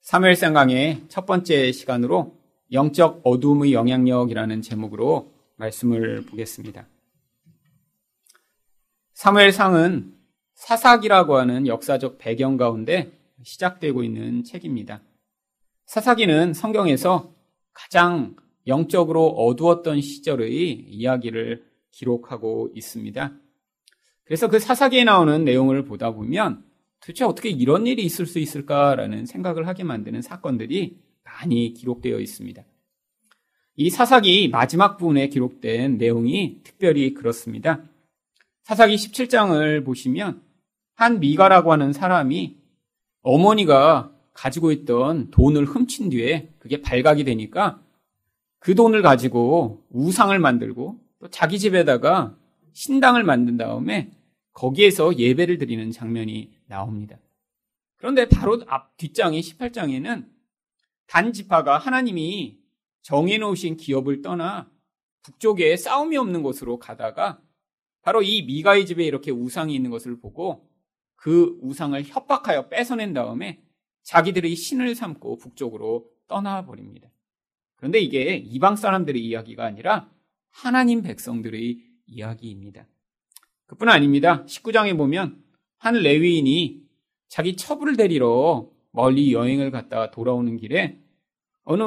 사무엘상 강의 첫 번째 시간으로 영적 어둠의 영향력이라는 제목으로 말씀을 보겠습니다. 사무엘상은 사사기라고 하는 역사적 배경 가운데 시작되고 있는 책입니다. 사사기는 성경에서 가장 영적으로 어두웠던 시절의 이야기를 기록하고 있습니다. 그래서 그 사사기에 나오는 내용을 보다 보면 도대체 어떻게 이런 일이 있을 수 있을까라는 생각을 하게 만드는 사건들이 많이 기록되어 있습니다. 이 사사기 마지막 부분에 기록된 내용이 특별히 그렇습니다. 사사기 17장을 보시면 한 미가라고 하는 사람이 어머니가 가지고 있던 돈을 훔친 뒤에 그게 발각이 되니까 그 돈을 가지고 우상을 만들고 또 자기 집에다가 신당을 만든 다음에 거기에서 예배를 드리는 장면이 나옵니다. 그런데 바로 앞 뒷장의 18장에는 단 지파가 하나님이 정해놓으신 기업을 떠나 북쪽에 싸움이 없는 곳으로 가다가 바로 이 미가의 집에 이렇게 우상이 있는 것을 보고 그 우상을 협박하여 뺏어낸 다음에 자기들의 신을 삼고 북쪽으로 떠나버립니다. 그런데 이게 이방 사람들의 이야기가 아니라 하나님 백성들의 이야기입니다. 그뿐 아닙니다. 19장에 보면 한 레위인이 자기 첩을 데리러 멀리 여행을 갔다가 돌아오는 길에 어느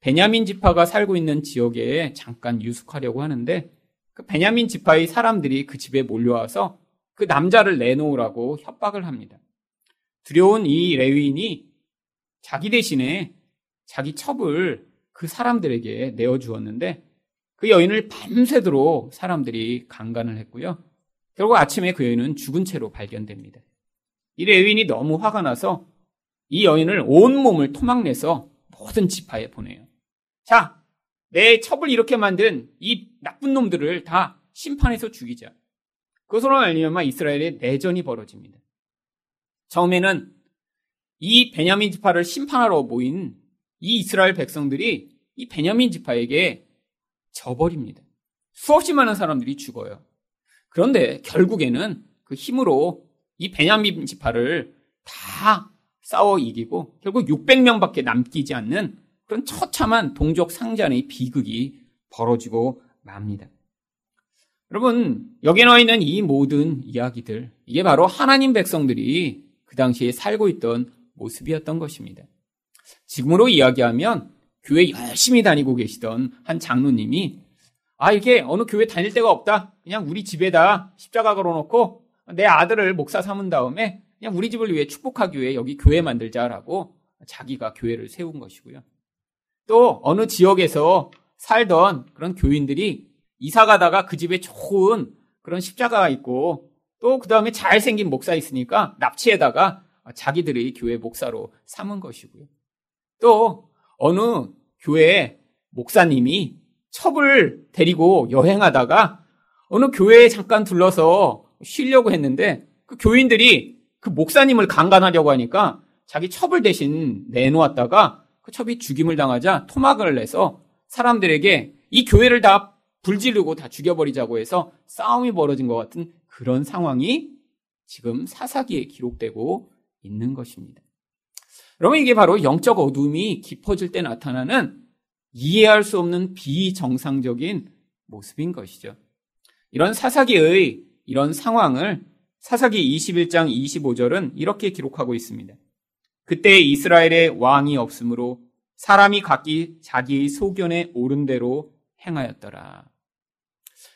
베냐민 지파가 살고 있는 지역에 잠깐 유숙하려고 하는데 그 베냐민 지파의 사람들이 그 집에 몰려와서 그 남자를 내놓으라고 협박을 합니다. 두려운 이 레위인이 자기 대신에 자기 첩을 그 사람들에게 내어주었는데 그 여인을 밤새도록 사람들이 강간을 했고요. 결국 아침에 그 여인은 죽은 채로 발견됩니다. 이 레위인이 너무 화가 나서 이 여인을 온몸을 토막내서 모든 지파에 보내요. 자, 내 첩을 이렇게 만든 이 나쁜 놈들을 다 심판해서 죽이자. 그것으로 말미암아 이스라엘의 내전이 벌어집니다. 처음에는 이 베냐민 지파를 심판하러 모인 이 이스라엘 백성들이 이 베냐민 지파에게 져버립니다. 수없이 많은 사람들이 죽어요. 그런데 결국에는 그 힘으로 이 베냐민 지파를 다 싸워 이기고 결국 600명밖에 남기지 않는 그런 처참한 동족 상잔의 비극이 벌어지고 맙니다. 여러분, 여기 나와 있는 이 모든 이야기들, 이게 바로 하나님 백성들이 그 당시에 살고 있던 모습이었던 것입니다. 지금으로 이야기하면 교회 열심히 다니고 계시던 한 장로님이 아, 이게 어느 교회 다닐 데가 없다. 그냥 우리 집에다 십자가 걸어놓고 내 아들을 목사 삼은 다음에 그냥 우리 집을 위해 축복하기 위해 여기 교회 만들자라고 자기가 교회를 세운 것이고요. 또 어느 지역에서 살던 그런 교인들이 이사 가다가 그 집에 좋은 그런 십자가가 있고 또 그 다음에 잘생긴 목사 있으니까 납치에다가 자기들의 교회 목사로 삼은 것이고요. 또 어느 교회 목사님이 첩을 데리고 여행하다가 어느 교회에 잠깐 둘러서 쉬려고 했는데 그 교인들이 그 목사님을 강간하려고 하니까 자기 첩을 대신 내놓았다가 그 첩이 죽임을 당하자 토막을 내서 사람들에게 이 교회를 다 불지르고 다 죽여버리자고 해서 싸움이 벌어진 것 같은 그런 상황이 지금 사사기에 기록되고 있는 것입니다. 여러분 이게 바로 영적 어둠이 깊어질 때 나타나는 이해할 수 없는 비정상적인 모습인 것이죠. 이런 사사기의 이런 상황을 사사기 21장 25절은 이렇게 기록하고 있습니다. 그때 이스라엘의 왕이 없으므로 사람이 각기 자기의 소견에 오른 대로 행하였더라.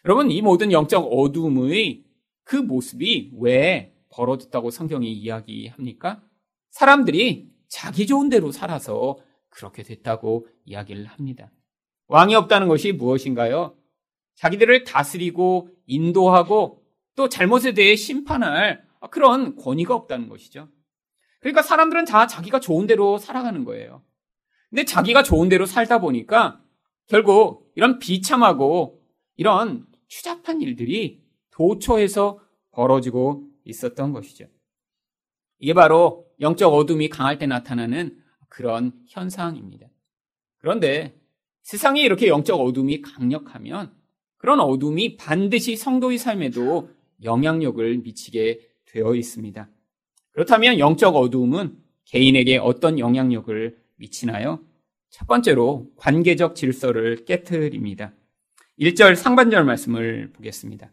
여러분, 이 모든 영적 어둠의 그 모습이 왜 벌어졌다고 성경이 이야기합니까? 사람들이 자기 좋은 대로 살아서 그렇게 됐다고 이야기를 합니다. 왕이 없다는 것이 무엇인가요? 자기들을 다스리고 인도하고 또 잘못에 대해 심판할 그런 권위가 없다는 것이죠. 그러니까 사람들은 다 자기가 좋은 대로 살아가는 거예요. 근데 자기가 좋은 대로 살다 보니까 결국 이런 비참하고 이런 추잡한 일들이 도처에서 벌어지고 있었던 것이죠. 이게 바로 영적 어둠이 강할 때 나타나는 그런 현상입니다. 그런데 세상에 이렇게 영적 어둠이 강력하면 그런 어둠이 반드시 성도의 삶에도 영향력을 미치게 되어 있습니다. 그렇다면 영적 어둠은 개인에게 어떤 영향력을 미치나요? 첫 번째로 관계적 질서를 깨뜨립니다. 1절 상반절 말씀을 보겠습니다.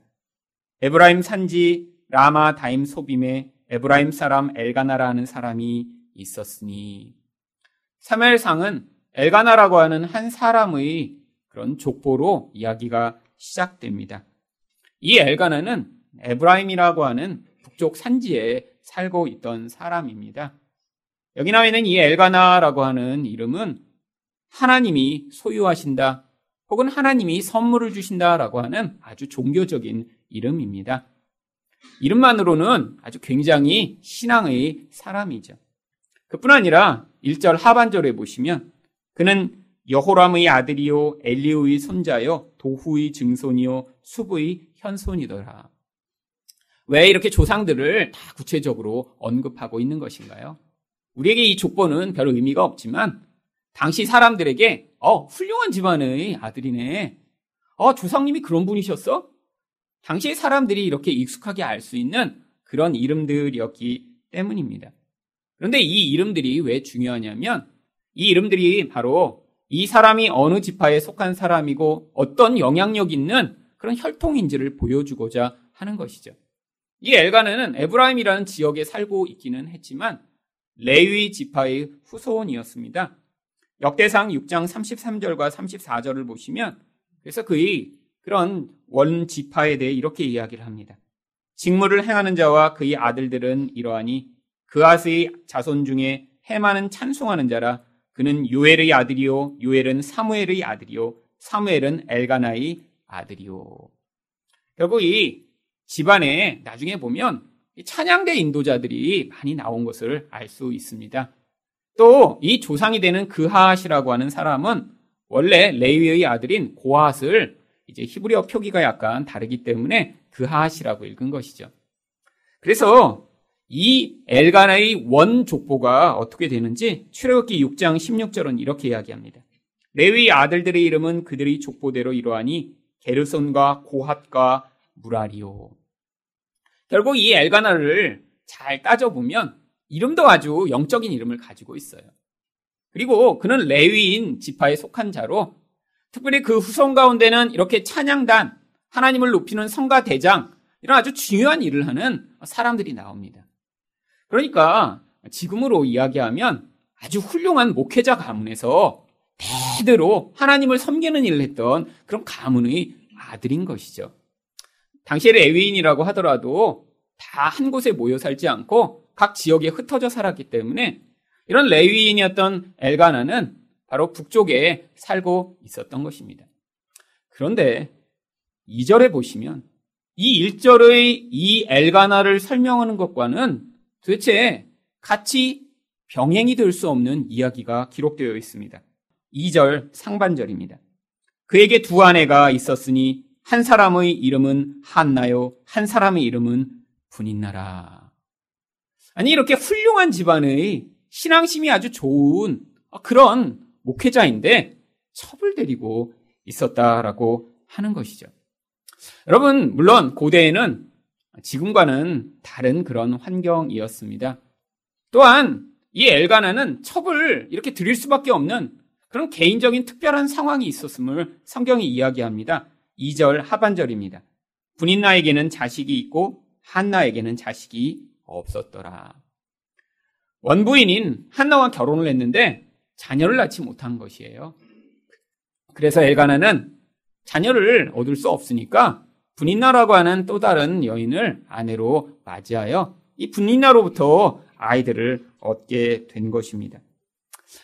에브라임 산지 라마 다임 소빔에 에브라임 사람 엘가나라는 사람이 있었으니 사멜상은 엘가나라고 하는 한 사람의 그런 족보로 이야기가 시작됩니다. 이 엘가나는 에브라임이라고 하는 북쪽 산지에 살고 있던 사람입니다. 여기 나와 있는 이 엘가나라고 하는 이름은 하나님이 소유하신다 혹은 하나님이 선물을 주신다라고 하는 아주 종교적인 이름입니다. 이름만으로는 아주 굉장히 신앙의 사람이죠. 그뿐 아니라 1절 하반절에 보시면 그는 여호람의 아들이요 엘리우의 손자요 도후의 증손이요 수부의 현손이더라. 왜 이렇게 조상들을 다 구체적으로 언급하고 있는 것인가요? 우리에게 이 족보는 별 의미가 없지만 당시 사람들에게 어 훌륭한 집안의 아들이네. 어 조상님이 그런 분이셨어? 당시 사람들이 이렇게 익숙하게 알 수 있는 그런 이름들이었기 때문입니다. 그런데 이 이름들이 왜 중요하냐면 이 이름들이 바로 이 사람이 어느 지파에 속한 사람이고 어떤 영향력 있는 그런 혈통인지를 보여주고자 하는 것이죠. 이 엘가는 에브라임이라는 지역에 살고 있기는 했지만 레위 지파의 후손이었습니다. 역대상 6장 33절과 34절을 보시면 그래서 그의 그런 원 지파에 대해 이렇게 이야기를 합니다. 직무를 행하는 자와 그의 아들들은 이러하니 그아스의 자손 중에 해마는 찬송하는 자라 그는 요엘의 아들이요 요엘은 사무엘의 아들이요 사무엘은 엘가나의 아들이요. 결국 이 집안에 나중에 보면 찬양대 인도자들이 많이 나온 것을 알 수 있습니다. 또 이 조상이 되는 그하앗이라고 하는 사람은 원래 레위의 아들인 고핫을 이제 히브리어 표기가 약간 다르기 때문에 그하앗이라고 읽은 것이죠. 그래서 이 엘가나의 원 족보가 어떻게 되는지 출애굽기 6장 16절은 이렇게 이야기합니다. 레위 아들들의 이름은 그들의 족보대로 이러하니 게르손과 고핫과 무라리오. 결국 이 엘가나를 잘 따져보면 이름도 아주 영적인 이름을 가지고 있어요. 그리고 그는 레위인 지파에 속한 자로 특별히 그 후손 가운데는 이렇게 찬양단, 하나님을 높이는 성가 대장, 이런 아주 중요한 일을 하는 사람들이 나옵니다. 그러니까 지금으로 이야기하면 아주 훌륭한 목회자 가문에서 대대로 하나님을 섬기는 일을 했던 그런 가문의 아들인 것이죠. 당시에 레위인이라고 하더라도 다 한 곳에 모여 살지 않고 각 지역에 흩어져 살았기 때문에 이런 레위인이었던 엘가나는 바로 북쪽에 살고 있었던 것입니다. 그런데 2절에 보시면 이 1절의 이 엘가나를 설명하는 것과는 도대체 같이 병행이 될 수 없는 이야기가 기록되어 있습니다. 2절 상반절입니다. 그에게 두 아내가 있었으니 한 사람의 이름은 한나요, 한 사람의 이름은 분인나라. 아니 이렇게 훌륭한 집안의 신앙심이 아주 좋은 그런 목회자인데 첩을 데리고 있었다라고 하는 것이죠. 여러분, 물론 고대에는 지금과는 다른 그런 환경이었습니다. 또한 이 엘가나는 첩을 이렇게 드릴 수밖에 없는 그런 개인적인 특별한 상황이 있었음을 성경이 이야기합니다. 2절 하반절입니다. 분인나에게는 자식이 있고 한나에게는 자식이 없었더라. 원부인인 한나와 결혼을 했는데 자녀를 낳지 못한 것이에요. 그래서 엘가나는 자녀를 얻을 수 없으니까 분인나라고 하는 또 다른 여인을 아내로 맞이하여 이 분인나로부터 아이들을 얻게 된 것입니다.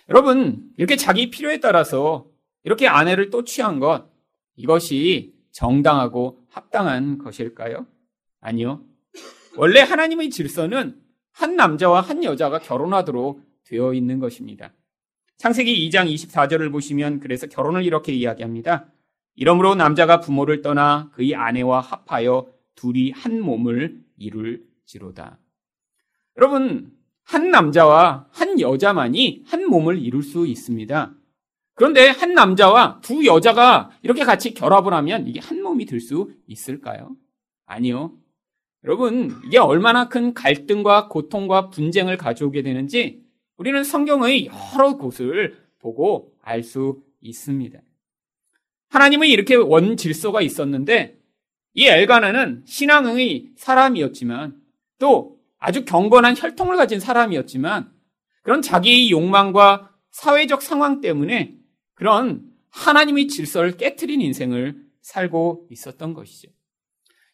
여러분, 이렇게 자기 필요에 따라서 이렇게 아내를 또 취한 것, 이것이 정당하고 합당한 것일까요? 아니요. 원래 하나님의 질서는 한 남자와 한 여자가 결혼하도록 되어 있는 것입니다. 창세기 2장 24절을 보시면 그래서 결혼을 이렇게 이야기합니다. 이러므로 남자가 부모를 떠나 그의 아내와 합하여 둘이 한 몸을 이룰지로다. 여러분, 한 남자와 한 여자만이 한 몸을 이룰 수 있습니다. 그런데 한 남자와 두 여자가 이렇게 같이 결합을 하면 이게 한 몸이 될 수 있을까요? 아니요. 여러분, 이게 얼마나 큰 갈등과 고통과 분쟁을 가져오게 되는지 우리는 성경의 여러 곳을 보고 알 수 있습니다. 하나님은 이렇게 원 질서가 있었는데 이 엘가나는 신앙의 사람이었지만 또 아주 경건한 혈통을 가진 사람이었지만 그런 자기의 욕망과 사회적 상황 때문에 그런 하나님의 질서를 깨뜨린 인생을 살고 있었던 것이죠.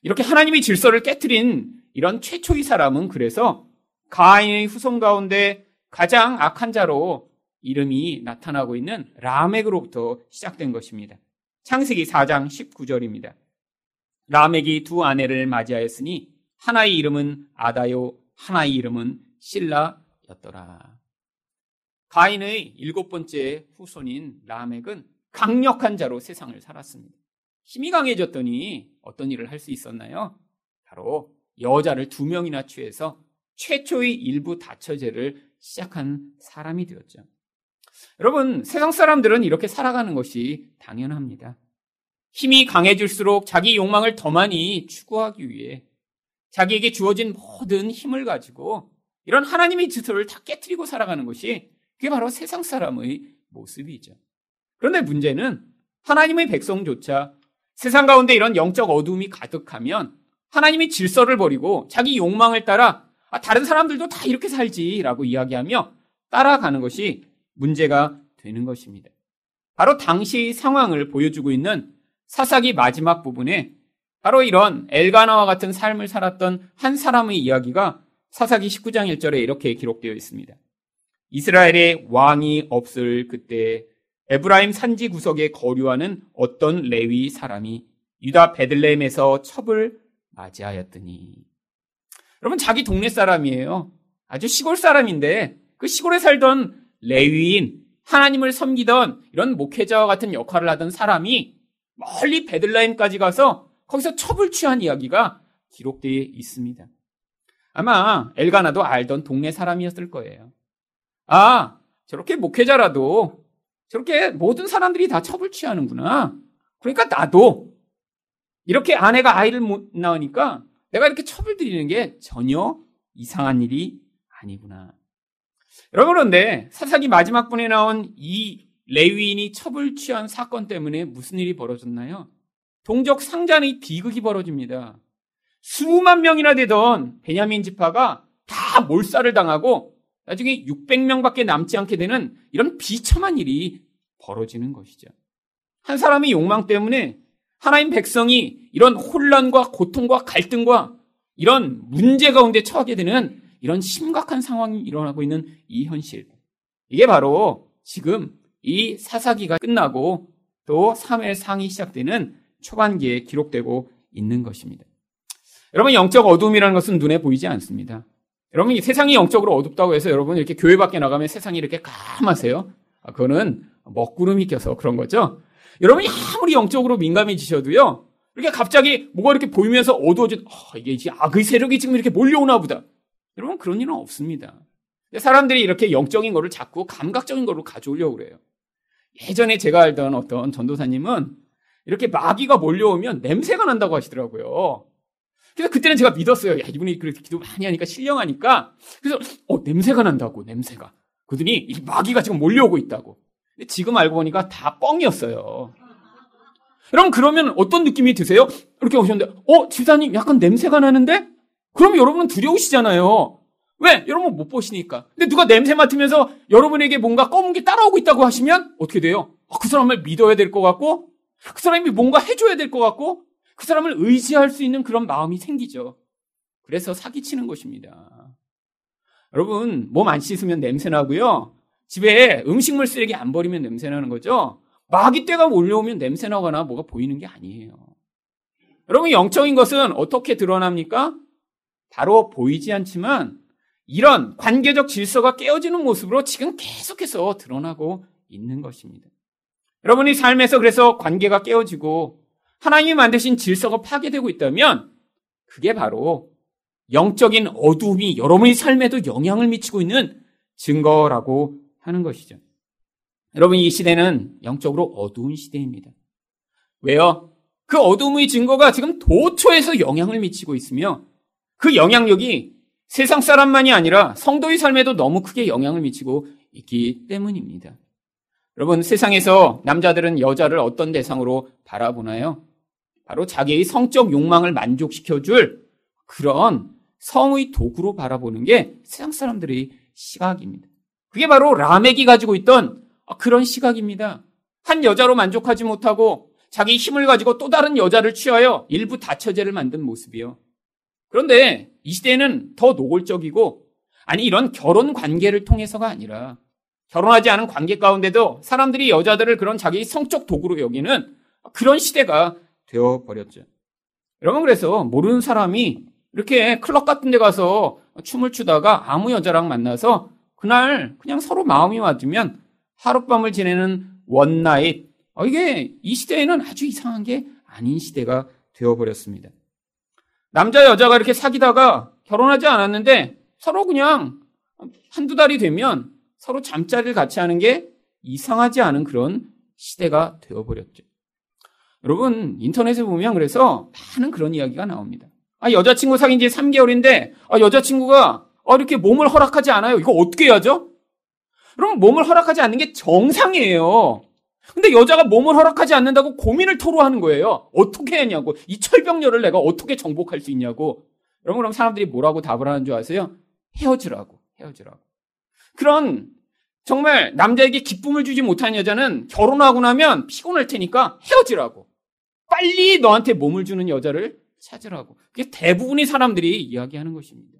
이렇게 하나님의 질서를 깨뜨린 이런 최초의 사람은 그래서 가인의 후손 가운데 가장 악한 자로 이름이 나타나고 있는 라멕으로부터 시작된 것입니다. 창세기 4장 19절입니다. 라멕이 두 아내를 맞이하였으니 하나의 이름은 아다요, 하나의 이름은 실라였더라. 가인의 일곱 번째 후손인 라멕은 강력한 자로 세상을 살았습니다. 힘이 강해졌더니 어떤 일을 할 수 있었나요? 바로 여자를 두 명이나 취해서 최초의 일부 다처제를 시작한 사람이 되었죠. 여러분, 세상 사람들은 이렇게 살아가는 것이 당연합니다. 힘이 강해질수록 자기 욕망을 더 많이 추구하기 위해 자기에게 주어진 모든 힘을 가지고 이런 하나님의 질서를 다 깨뜨리고 살아가는 것이 그게 바로 세상 사람의 모습이죠. 그런데 문제는 하나님의 백성조차 세상 가운데 이런 영적 어둠이 가득하면 하나님의 질서를 버리고 자기 욕망을 따라 아, 다른 사람들도 다 이렇게 살지라고 이야기하며 따라가는 것이 문제가 되는 것입니다. 바로 당시 상황을 보여주고 있는 사사기 마지막 부분에 바로 이런 엘가나와 같은 삶을 살았던 한 사람의 이야기가 사사기 19장 1절에 이렇게 기록되어 있습니다. 이스라엘의 왕이 없을 그때 에브라임 산지 구석에 거류하는 어떤 레위 사람이 유다 베들레헴에서 첩을 맞이하였더니 여러분 자기 동네 사람이에요. 아주 시골 사람인데 그 시골에 살던 레위인 하나님을 섬기던 이런 목회자와 같은 역할을 하던 사람이 멀리 베들레헴까지 가서 거기서 첩을 취한 이야기가 기록되어 있습니다. 아마 엘가나도 알던 동네 사람이었을 거예요. 아, 저렇게 목회자라도 저렇게 모든 사람들이 다 첩을 취하는구나. 그러니까 나도 이렇게 아내가 아이를 못 낳으니까 내가 이렇게 첩을 드리는 게 전혀 이상한 일이 아니구나. 여러분 그런데 사사기 마지막 분에 나온 이 레위인이 첩을 취한 사건 때문에 무슨 일이 벌어졌나요? 동족 상잔의 비극이 벌어집니다. 수만 명이나 되던 베냐민 지파가 다 몰살을 당하고 나중에 600명밖에 남지 않게 되는 이런 비참한 일이 벌어지는 것이죠. 한 사람의 욕망 때문에 하나님 백성이 이런 혼란과 고통과 갈등과 이런 문제 가운데 처하게 되는 이런 심각한 상황이 일어나고 있는 이 현실. 이게 바로 지금 이 사사기가 끝나고 또 3회 상이 시작되는 초반기에 기록되고 있는 것입니다. 여러분, 영적 어둠이라는 것은 눈에 보이지 않습니다. 여러분, 이 세상이 영적으로 어둡다고 해서 여러분 이렇게 교회 밖에 나가면 세상이 이렇게 까마세요? 아, 그거는 먹구름이 껴서 그런 거죠. 여러분이 아무리 영적으로 민감해지셔도요, 이렇게 갑자기 뭐가 이렇게 보이면서 어두워진, 어, 이게 이제 악의 세력이 지금 이렇게 몰려오나 보다. 여러분, 그런 일은 없습니다. 사람들이 이렇게 영적인 거를 자꾸 감각적인 거로 가져오려고 그래요. 예전에 제가 알던 어떤 전도사님은 이렇게 마귀가 몰려오면 냄새가 난다고 하시더라고요. 그래서 그때는 제가 믿었어요. 야, 이분이 그렇게 기도 많이 하니까 신령하니까. 그래서, 어, 냄새가 난다고, 냄새가. 그러더니 이 마귀가 지금 몰려오고 있다고. 지금 알고 보니까 다 뻥이었어요. 여러분, 그러면 어떤 느낌이 드세요? 이렇게 오셨는데, 어, 지사님 약간 냄새가 나는데? 그럼 여러분은 두려우시잖아요. 왜? 여러분 못 보시니까. 근데 누가 냄새 맡으면서 여러분에게 뭔가 검은 게 따라오고 있다고 하시면 어떻게 돼요? 아, 그 사람을 믿어야 될 것 같고, 그 사람이 뭔가 해줘야 될 것 같고, 그 사람을 의지할 수 있는 그런 마음이 생기죠. 그래서 사기치는 것입니다. 여러분, 몸 안 씻으면 냄새 나고요. 집에 음식물 쓰레기 안 버리면 냄새 나는 거죠. 마귀떼가 몰려오면 냄새 나거나 뭐가 보이는 게 아니에요. 여러분, 영적인 것은 어떻게 드러납니까? 바로 보이지 않지만 이런 관계적 질서가 깨어지는 모습으로 지금 계속해서 드러나고 있는 것입니다. 여러분이 삶에서 그래서 관계가 깨어지고 하나님이 만드신 질서가 파괴되고 있다면 그게 바로 영적인 어두움이 여러분의 삶에도 영향을 미치고 있는 증거라고 하는 것이죠. 여러분, 이 시대는 영적으로 어두운 시대입니다. 왜요? 그 어둠의 증거가 지금 도처에서 영향을 미치고 있으며 그 영향력이 세상 사람만이 아니라 성도의 삶에도 너무 크게 영향을 미치고 있기 때문입니다. 여러분, 세상에서 남자들은 여자를 어떤 대상으로 바라보나요? 바로 자기의 성적 욕망을 만족시켜줄 그런 성의 도구로 바라보는 게 세상 사람들의 시각입니다. 그게 바로 라멕이 가지고 있던 그런 시각입니다. 한 여자로 만족하지 못하고 자기 힘을 가지고 또 다른 여자를 취하여 일부 다처제를 만든 모습이요. 그런데 이 시대에는 더 노골적이고 아니 이런 결혼 관계를 통해서가 아니라 결혼하지 않은 관계 가운데도 사람들이 여자들을 그런 자기 성적 도구로 여기는 그런 시대가 되어 버렸죠. 여러분 그래서 모르는 사람이 이렇게 클럽 같은 데 가서 춤을 추다가 아무 여자랑 만나서 그날 그냥 서로 마음이 맞으면 하룻밤을 지내는 one night 어, 이게 이 시대에는 아주 이상한 게 아닌 시대가 되어버렸습니다. 남자 여자가 이렇게 사귀다가 결혼하지 않았는데 서로 그냥 한두 달이 되면 서로 잠자리를 같이 하는 게 이상하지 않은 그런 시대가 되어버렸죠. 여러분, 인터넷에 보면 그래서 많은 그런 이야기가 나옵니다. 아, 여자친구 사귄 지 3개월인데, 아, 여자친구가 아, 이렇게 몸을 허락하지 않아요. 이거 어떻게 해야죠? 그럼 몸을 허락하지 않는 게 정상이에요. 근데 여자가 몸을 허락하지 않는다고 고민을 토로하는 거예요. 어떻게 했냐고. 이 철벽녀를 내가 어떻게 정복할 수 있냐고. 여러분, 그럼 사람들이 뭐라고 답을 하는 줄 아세요? 헤어지라고. 헤어지라고. 그런 정말 남자에게 기쁨을 주지 못한 여자는 결혼하고 나면 피곤할 테니까 헤어지라고. 빨리 너한테 몸을 주는 여자를 찾으라고. 그게 대부분의 사람들이 이야기하는 것입니다.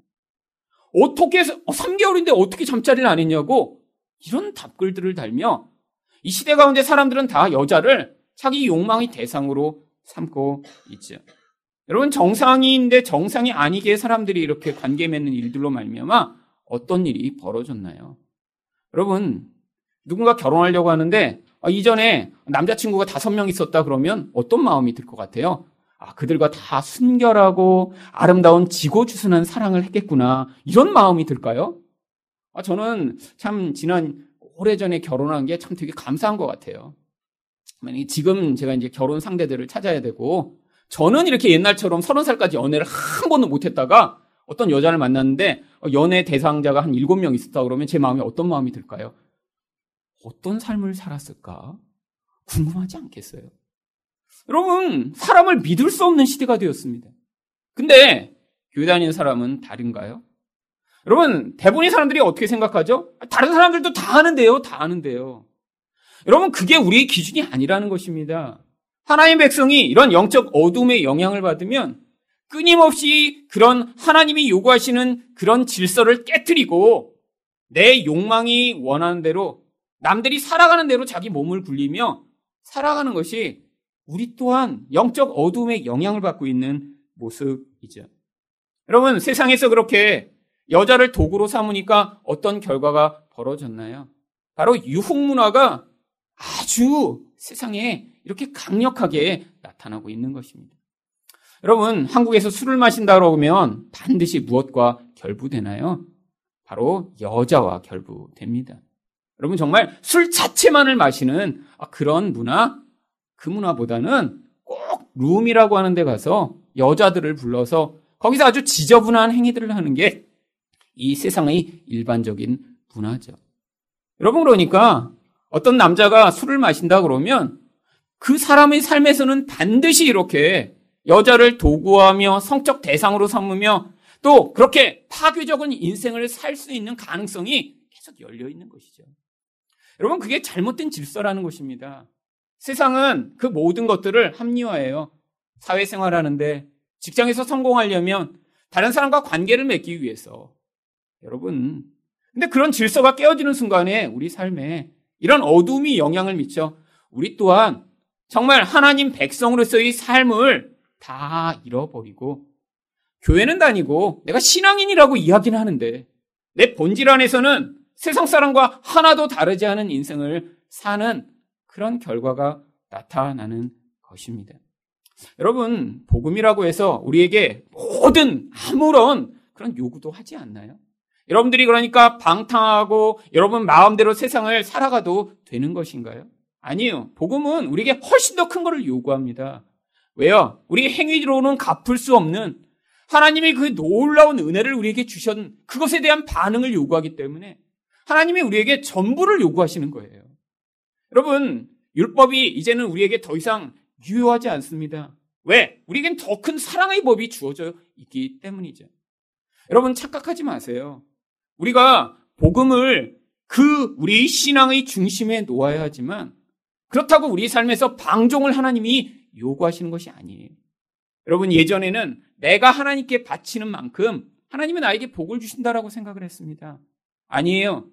어떻게 해서, 3개월인데 어, 어떻게 잠자리를 안 했냐고 이런 답글들을 달며 이 시대 가운데 사람들은 다 여자를 자기 욕망의 대상으로 삼고 있죠. 여러분 정상인데 정상이 아니게 사람들이 이렇게 관계 맺는 일들로 말미암아 어떤 일이 벌어졌나요? 여러분 누군가 결혼하려고 하는데 아, 이전에 남자친구가 다섯 명 있었다 그러면 어떤 마음이 들 것 같아요? 아, 그들과 다 순결하고 아름다운 지고주순한 사랑을 했겠구나. 이런 마음이 들까요? 아, 저는 참 지난 오래전에 결혼한 게 참 되게 감사한 것 같아요. 지금 제가 이제 결혼 상대들을 찾아야 되고, 저는 이렇게 옛날처럼 서른 살까지 연애를 한 번도 못했다가 어떤 여자를 만났는데 어, 연애 대상자가 한 일곱 명 있었다 그러면 제 마음에 어떤 마음이 들까요? 어떤 삶을 살았을까? 궁금하지 않겠어요? 여러분, 사람을 믿을 수 없는 시대가 되었습니다. 근데 교회 다니는 사람은 다른가요? 여러분, 대부분의 사람들이 어떻게 생각하죠? 다른 사람들도 다 하는데요, 다 하는데요. 여러분, 그게 우리의 기준이 아니라는 것입니다. 하나님 백성이 이런 영적 어둠의 영향을 받으면 끊임없이 그런 하나님이 요구하시는 그런 질서를 깨뜨리고 내 욕망이 원하는 대로 남들이 살아가는 대로 자기 몸을 굴리며 살아가는 것이 우리 또한 영적 어둠의 영향을 받고 있는 모습이죠. 여러분, 세상에서 그렇게 여자를 도구로 삼으니까 어떤 결과가 벌어졌나요? 바로 유흥 문화가 아주 세상에 이렇게 강력하게 나타나고 있는 것입니다. 여러분, 한국에서 술을 마신다 그러면 반드시 무엇과 결부되나요? 바로 여자와 결부됩니다. 여러분, 정말 술 자체만을 마시는 그런 문화, 그 문화보다는 꼭 룸이라고 하는 데 가서 여자들을 불러서 거기서 아주 지저분한 행위들을 하는 게 이 세상의 일반적인 문화죠. 여러분 그러니까 어떤 남자가 술을 마신다 그러면 그 사람의 삶에서는 반드시 이렇게 여자를 도구하며 성적 대상으로 삼으며 또 그렇게 파괴적인 인생을 살 수 있는 가능성이 계속 열려 있는 것이죠. 여러분 그게 잘못된 질서라는 것입니다. 세상은 그 모든 것들을 합리화해요. 사회생활 하는데 직장에서 성공하려면 다른 사람과 관계를 맺기 위해서. 여러분. 근데 그런 질서가 깨어지는 순간에 우리 삶에 이런 어둠이 영향을 미쳐 우리 또한 정말 하나님 백성으로서의 삶을 다 잃어버리고 교회는 다니고 내가 신앙인이라고 이야기는 하는데 내 본질 안에서는 세상 사람과 하나도 다르지 않은 인생을 사는 그런 결과가 나타나는 것입니다. 여러분, 복음이라고 해서 우리에게 모든 아무런 그런 요구도 하지 않나요? 여러분들이 그러니까 방탕하고 여러분 마음대로 세상을 살아가도 되는 것인가요? 아니요. 복음은 우리에게 훨씬 더 큰 것을 요구합니다. 왜요? 우리 행위로는 갚을 수 없는 하나님이 그 놀라운 은혜를 우리에게 주셨, 그것에 대한 반응을 요구하기 때문에 하나님이 우리에게 전부를 요구하시는 거예요. 여러분, 율법이 이제는 우리에게 더 이상 유효하지 않습니다. 왜? 우리에겐 더 큰 사랑의 법이 주어져 있기 때문이죠. 여러분, 착각하지 마세요. 우리가 복음을 그 우리 신앙의 중심에 놓아야 하지만 그렇다고 우리 삶에서 방종을 하나님이 요구하시는 것이 아니에요. 여러분, 예전에는 내가 하나님께 바치는 만큼 하나님은 나에게 복을 주신다라고 생각을 했습니다. 아니에요.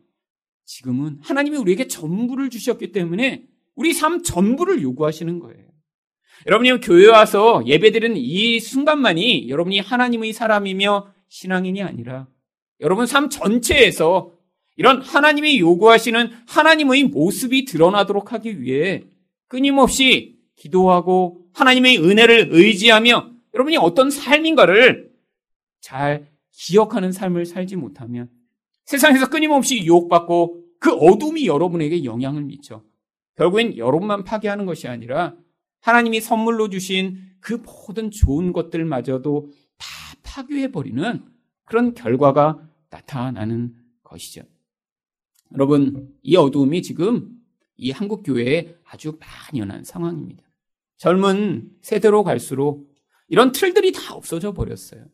지금은 하나님이 우리에게 전부를 주셨기 때문에 우리 삶 전부를 요구하시는 거예요. 여러분이 교회 와서 예배드리는 이 순간만이 여러분이 하나님의 사람이며 신앙인이 아니라 여러분 삶 전체에서 이런 하나님이 요구하시는 하나님의 모습이 드러나도록 하기 위해 끊임없이 기도하고 하나님의 은혜를 의지하며 여러분이 어떤 삶인가를 잘 기억하는 삶을 살지 못하면 세상에서 끊임없이 유혹받고 그 어둠이 여러분에게 영향을 미쳐 결국엔 여러분만 파괴하는 것이 아니라 하나님이 선물로 주신 그 모든 좋은 것들마저도 다 파괴해버리는 그런 결과가 나타나는 것이죠. 여러분, 이 어두움이 지금 이 한국 교회에 아주 만연한 상황입니다. 젊은 세대로 갈수록 이런 틀들이 다 없어져 버렸어요.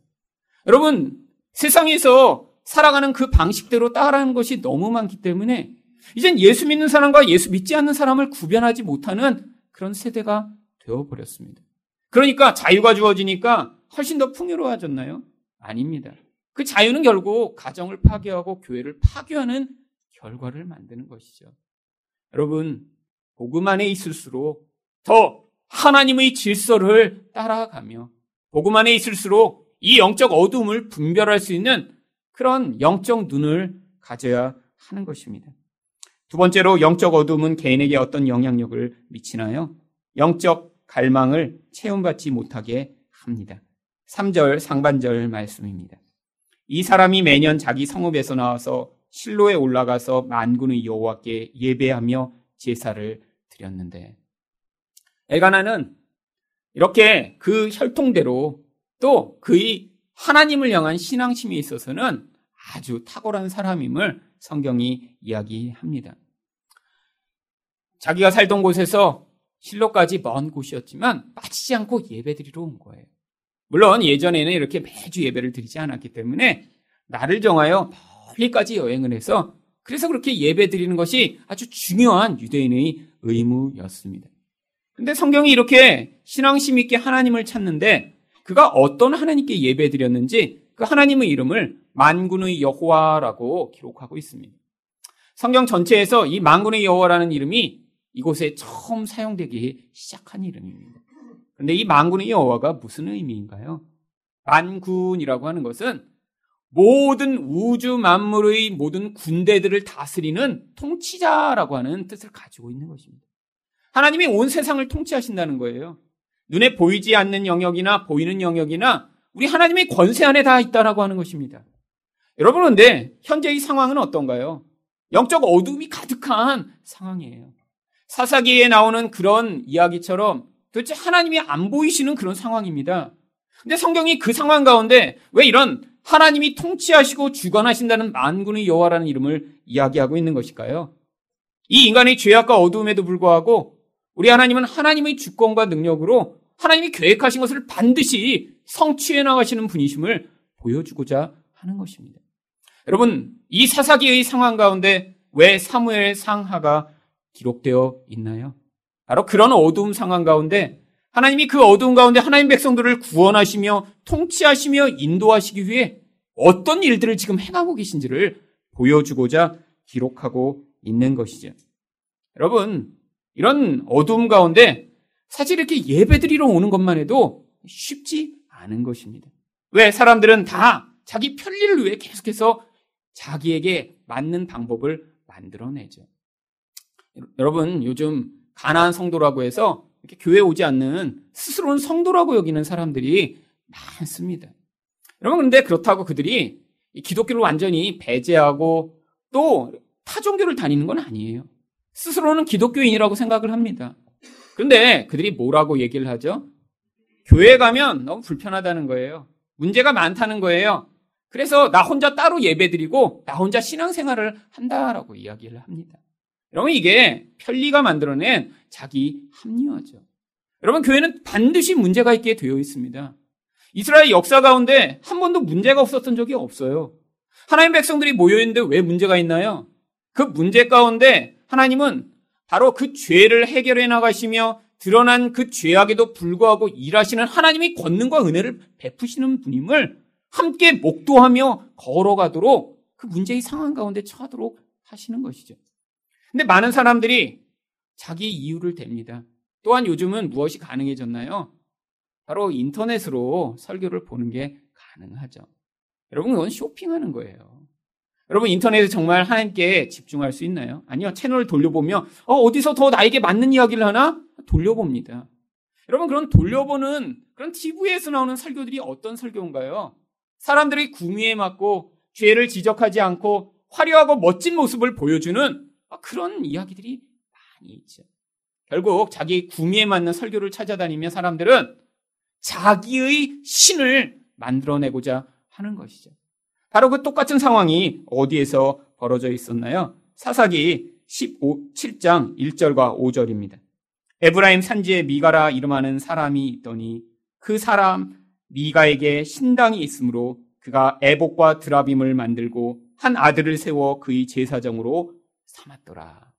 여러분, 세상에서 살아가는 그 방식대로 따라하는 것이 너무 많기 때문에 이젠 예수 믿는 사람과 예수 믿지 않는 사람을 구별하지 못하는 그런 세대가 되어버렸습니다. 그러니까 자유가 주어지니까 훨씬 더 풍요로워졌나요? 아닙니다. 그 자유는 결국 가정을 파괴하고 교회를 파괴하는 결과를 만드는 것이죠. 여러분, 복음 안에 있을수록 더 하나님의 질서를 따라가며 복음 안에 있을수록 이 영적 어둠을 분별할 수 있는 그런 영적 눈을 가져야 하는 것입니다. 두 번째로 영적 어둠은 개인에게 어떤 영향력을 미치나요? 영적 갈망을 체험받지 못하게 합니다. 3절 상반절 말씀입니다. 이 사람이 매년 자기 성읍에서 나와서 실로에 올라가서 만군의 여호와께 예배하며 제사를 드렸는데 엘가나는 이렇게 그 혈통대로 또 그의 하나님을 향한 신앙심에 있어서는 아주 탁월한 사람임을 성경이 이야기합니다. 자기가 살던 곳에서 실로까지 먼 곳이었지만 빠지지 않고 예배드리러 온 거예요. 물론 예전에는 이렇게 매주 예배를 드리지 않았기 때문에 나를 정하여 멀리까지 여행을 해서 그래서 그렇게 예배 드리는 것이 아주 중요한 유대인의 의무였습니다. 근데 성경이 이렇게 신앙심 있게 하나님을 찾는데 그가 어떤 하나님께 예배 드렸는지 그 하나님의 이름을 만군의 여호와라고 기록하고 있습니다. 성경 전체에서 이 만군의 여호와라는 이름이 이곳에 처음 사용되기 시작한 이름입니다. 그런데 이 만군의 여호와가 무슨 의미인가요? 만군이라고 하는 것은 모든 우주 만물의 모든 군대들을 다스리는 통치자라고 하는 뜻을 가지고 있는 것입니다. 하나님이 온 세상을 통치하신다는 거예요. 눈에 보이지 않는 영역이나 보이는 영역이나 우리 하나님의 권세 안에 다 있다라고 하는 것입니다. 여러분, 그런데 현재 이 상황은 어떤가요? 영적 어둠이 가득한 상황이에요. 사사기에 나오는 그런 이야기처럼 도대체 하나님이 안 보이시는 그런 상황입니다. 근데 성경이 그 상황 가운데 왜 이런 하나님이 통치하시고 주관하신다는 만군의 여호와라는 이름을 이야기하고 있는 것일까요? 이 인간의 죄악과 어두움에도 불구하고 우리 하나님은 하나님의 주권과 능력으로 하나님이 계획하신 것을 반드시 성취해 나가시는 분이심을 보여주고자 하는 것입니다. 여러분, 이 사사기의 상황 가운데 왜 사무엘 상하가 기록되어 있나요? 바로 그런 어두움 상황 가운데 하나님이 그 어두운 가운데 하나님 백성들을 구원하시며 통치하시며 인도하시기 위해 어떤 일들을 지금 행하고 계신지를 보여주고자 기록하고 있는 것이죠. 여러분, 이런 어두움 가운데 사실 이렇게 예배드리러 오는 것만 해도 쉽지 않은 것입니다. 왜 사람들은 다 자기 편리를 위해 계속해서 자기에게 맞는 방법을 만들어내죠. 여러분, 요즘 가난한 성도라고 해서 이렇게 교회 오지 않는 스스로는 성도라고 여기는 사람들이 많습니다. 여러분, 그런데 그렇다고 그들이 기독교를 완전히 배제하고 또 타종교를 다니는 건 아니에요. 스스로는 기독교인이라고 생각을 합니다. 그런데 그들이 뭐라고 얘기를 하죠? 교회 가면 너무 불편하다는 거예요. 문제가 많다는 거예요. 그래서 나 혼자 따로 예배드리고 나 혼자 신앙생활을 한다라고 이야기를 합니다. 여러분 이게 편리가 만들어낸 자기 합리화죠. 여러분 교회는 반드시 문제가 있게 되어 있습니다. 이스라엘 역사 가운데 한 번도 문제가 없었던 적이 없어요. 하나님 백성들이 모여 있는데 왜 문제가 있나요? 그 문제 가운데 하나님은 바로 그 죄를 해결해 나가시며 드러난 그 죄악에도 불구하고 일하시는 하나님이 권능과 은혜를 베푸시는 분임을 함께 목도하며 걸어가도록 그 문제의 상황 가운데 처하도록 하시는 것이죠. 근데 많은 사람들이 자기 이유를 댑니다. 또한 요즘은 무엇이 가능해졌나요? 바로 인터넷으로 설교를 보는 게 가능하죠. 여러분, 그건 쇼핑하는 거예요. 여러분, 인터넷에 정말 하나님께 집중할 수 있나요? 아니요. 채널을 돌려보며, 어, 어디서 더 나에게 맞는 이야기를 하나? 돌려봅니다. 여러분, 그런 돌려보는 그런 TV에서 나오는 설교들이 어떤 설교인가요? 사람들이 구미에 맞고 죄를 지적하지 않고 화려하고 멋진 모습을 보여주는 그런 이야기들이 많이 있죠. 결국 자기 구미에 맞는 설교를 찾아다니며 사람들은 자기의 신을 만들어내고자 하는 것이죠. 바로 그 똑같은 상황이 어디에서 벌어져 있었나요? 사사기 15, 7장 1절과 5절입니다. 에브라임 산지에 미가라 이름하는 사람이 있더니 그 사람 미가에게 신당이 있으므로 그가 애복과 드라빔을 만들고 한 아들을 세워 그의 제사장으로 삼았더라.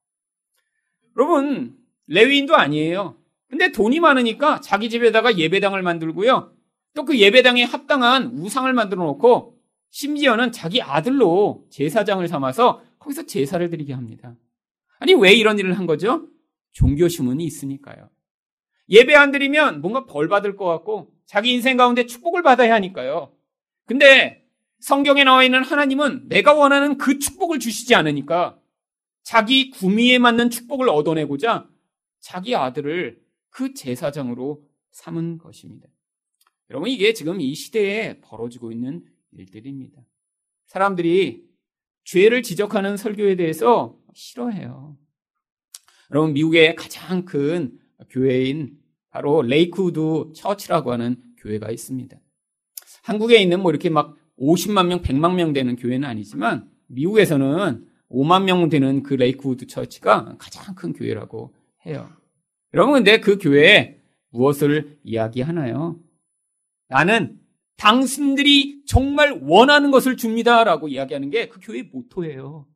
여러분, 레위인도 아니에요. 근데 돈이 많으니까 자기 집에다가 예배당을 만들고요. 또 그 예배당에 합당한 우상을 만들어 놓고 심지어는 자기 아들로 제사장을 삼아서 거기서 제사를 드리게 합니다. 아니, 왜 이런 일을 한 거죠? 종교 신문이 있으니까요. 예배 안 드리면 뭔가 벌 받을 것 같고 자기 인생 가운데 축복을 받아야 하니까요. 근데 성경에 나와 있는 하나님은 내가 원하는 그 축복을 주시지 않으니까 자기 구미에 맞는 축복을 얻어내고자 자기 아들을 그 제사장으로 삼은 것입니다. 여러분, 이게 지금 이 시대에 벌어지고 있는 일들입니다. 사람들이 죄를 지적하는 설교에 대해서 싫어해요. 여러분, 미국의 가장 큰 교회인 바로 Lakewood Church라고 하는 교회가 있습니다. 한국에 있는 뭐 이렇게 막 50만 명, 100만 명 되는 교회는 아니지만 미국에서는 5만 명 되는 그 Lakewood Church가 가장 큰 교회라고 해요. 여러분 근데 그 교회에 무엇을 이야기하나요? 나는 당신들이 정말 원하는 것을 줍니다라고 이야기하는 게 그 교회의 모토예요.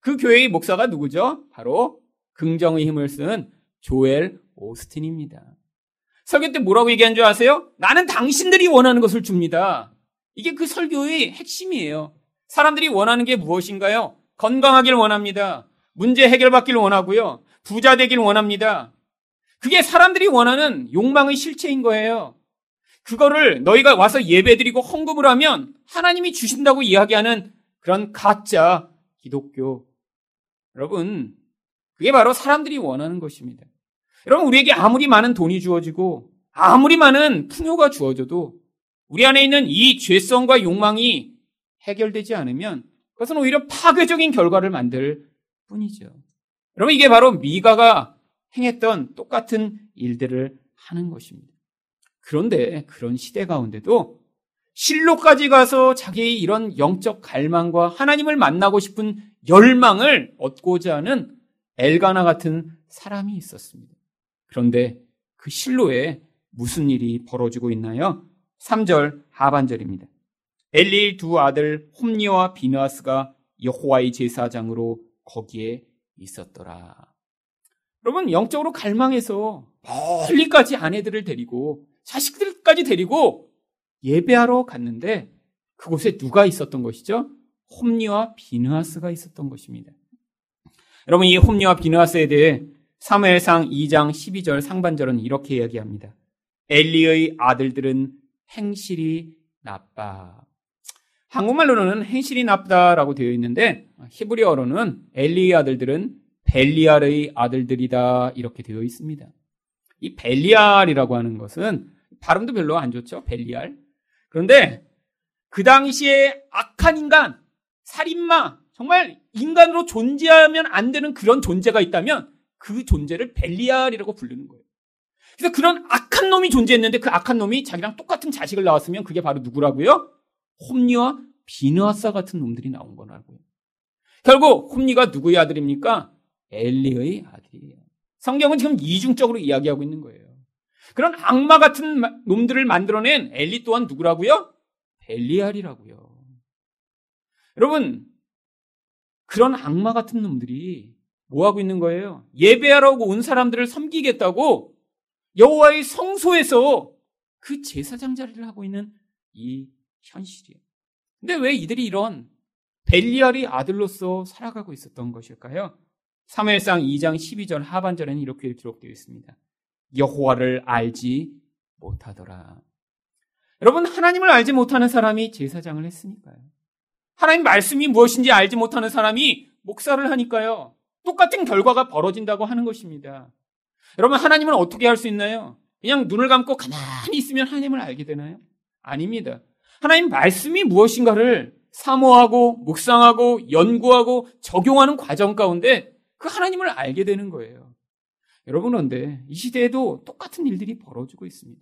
그 교회의 목사가 누구죠? 바로 긍정의 힘을 쓴 조엘 오스틴입니다. 설교 때 뭐라고 얘기한 줄 아세요? 나는 당신들이 원하는 것을 줍니다. 이게 그 설교의 핵심이에요. 사람들이 원하는 게 무엇인가요? 건강하길 원합니다. 문제 해결받길 원하고요. 부자 되길 원합니다. 그게 사람들이 원하는 욕망의 실체인 거예요. 그거를 너희가 와서 예배드리고 헌금을 하면 하나님이 주신다고 이야기하는 그런 가짜 기독교. 여러분, 그게 바로 사람들이 원하는 것입니다. 여러분, 우리에게 아무리 많은 돈이 주어지고 아무리 많은 풍요가 주어져도 우리 안에 있는 이 죄성과 욕망이 해결되지 않으면 그것은 오히려 파괴적인 결과를 만들 뿐이죠. 여러분, 이게 바로 미가가 행했던 똑같은 일들을 하는 것입니다. 그런데 그런 시대 가운데도 실로까지 가서 자기의 이런 영적 갈망과 하나님을 만나고 싶은 열망을 얻고자 하는 엘가나 같은 사람이 있었습니다. 그런데 그 실로에 무슨 일이 벌어지고 있나요? 3절 하반절입니다. 엘리의 두 아들 홈니와 비나스가 여호와의 제사장으로 거기에 있었더라. 여러분 영적으로 갈망해서 멀리까지 아내들을 데리고 자식들까지 데리고 예배하러 갔는데 그곳에 누가 있었던 것이죠? 홈니와 비느하스가 있었던 것입니다. 여러분 이 홈니와 비느하스에 대해 사무엘상 2장 12절 상반절은 이렇게 이야기합니다. 엘리의 아들들은 행실이 나빠. 한국말로는 행실이 나쁘다라고 되어 있는데 히브리어로는 엘리의 아들들은 벨리알의 아들들이다 이렇게 되어 있습니다. 이 벨리알이라고 하는 것은 발음도 별로 안 좋죠. 벨리알. 그런데 그 당시에 악한 인간, 살인마, 정말 인간으로 존재하면 안 되는 그런 존재가 있다면 그 존재를 벨리알이라고 부르는 거예요. 그래서 그런 악한 놈이 존재했는데 그 악한 놈이 자기랑 똑같은 자식을 낳았으면 그게 바로 누구라고요? 홈리와 비느아사 같은 놈들이 나온 거라고요. 결국 홈리가 누구의 아들입니까? 엘리의 아들이에요. 성경은 지금 이중적으로 이야기하고 있는 거예요. 그런 악마 같은 놈들을 만들어낸 엘리 또한 누구라고요? 벨리알이라고요. 여러분, 그런 악마 같은 놈들이 뭐 하고 있는 거예요? 예배하라고 온 사람들을 섬기겠다고 여호와의 성소에서 그 제사장 자리를 하고 있는 이 현실이에요. 근데 왜 이들이 이런 벨리알의 아들로서 살아가고 있었던 것일까요? 3회상 2장 12절 하반절에는 이렇게 기록되어 있습니다. 여호와를 알지 못하더라. 여러분 하나님을 알지 못하는 사람이 제사장을 했으니까요. 하나님 말씀이 무엇인지 알지 못하는 사람이 목사를 하니까요. 똑같은 결과가 벌어진다고 하는 것입니다. 여러분 하나님은 어떻게 할 수 있나요? 그냥 눈을 감고 가만히 있으면 하나님을 알게 되나요? 아닙니다. 하나님 말씀이 무엇인가를 사모하고 묵상하고 연구하고 적용하는 과정 가운데 그 하나님을 알게 되는 거예요. 여러분 그런데 이 시대에도 똑같은 일들이 벌어지고 있습니다.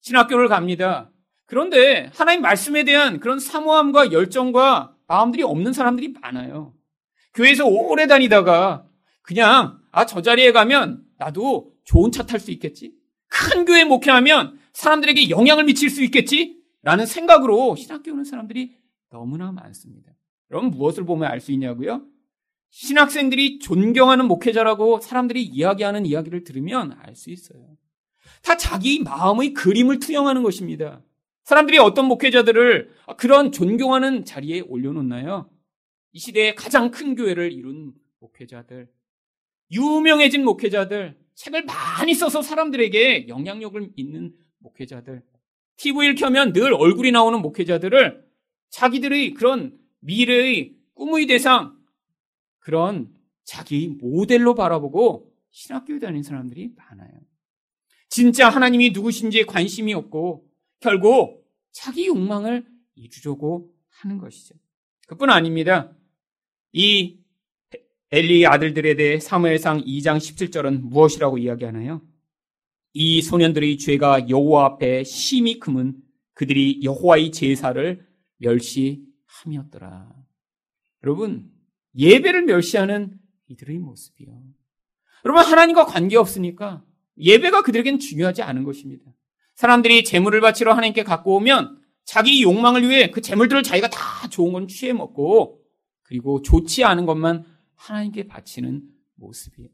신학교를 갑니다. 그런데 하나님 말씀에 대한 그런 사모함과 열정과 마음들이 없는 사람들이 많아요. 교회에서 오래 다니다가 그냥 아 저 자리에 가면 나도 좋은 차 탈 수 있겠지. 큰 교회 목회하면 사람들에게 영향을 미칠 수 있겠지. 라는 생각으로 신학교 오는 사람들이 너무나 많습니다. 여러분 무엇을 보면 알 수 있냐고요? 신학생들이 존경하는 목회자라고 사람들이 이야기하는 이야기를 들으면 알 수 있어요. 다 자기 마음의 그림을 투영하는 것입니다. 사람들이 어떤 목회자들을 그런 존경하는 자리에 올려놓나요? 이 시대의 가장 큰 교회를 이룬 목회자들, 유명해진 목회자들, 책을 많이 써서 사람들에게 영향력을 있는 목회자들, TV를 켜면 늘 얼굴이 나오는 목회자들을 자기들의 그런 미래의 꿈의 대상, 그런 자기 모델로 바라보고 신학교에 다니는 사람들이 많아요. 진짜 하나님이 누구신지에 관심이 없고 결국 자기 욕망을 이루려고 하는 것이죠. 그뿐 아닙니다. 이 엘리의 아들들에 대해 사무엘상 2장 17절은 무엇이라고 이야기하나요? 이 소년들의 죄가 여호와 앞에 심히 크면 그들이 여호와의 제사를 멸시함이었더라. 여러분, 예배를 멸시하는 이들의 모습이요. 여러분, 하나님과 관계 없으니까 예배가 그들에겐 중요하지 않은 것입니다. 사람들이 재물을 바치러 하나님께 갖고 오면 자기 욕망을 위해 그 재물들을 자기가 다 좋은 건 취해 먹고 그리고 좋지 않은 것만 하나님께 바치는 모습이에요.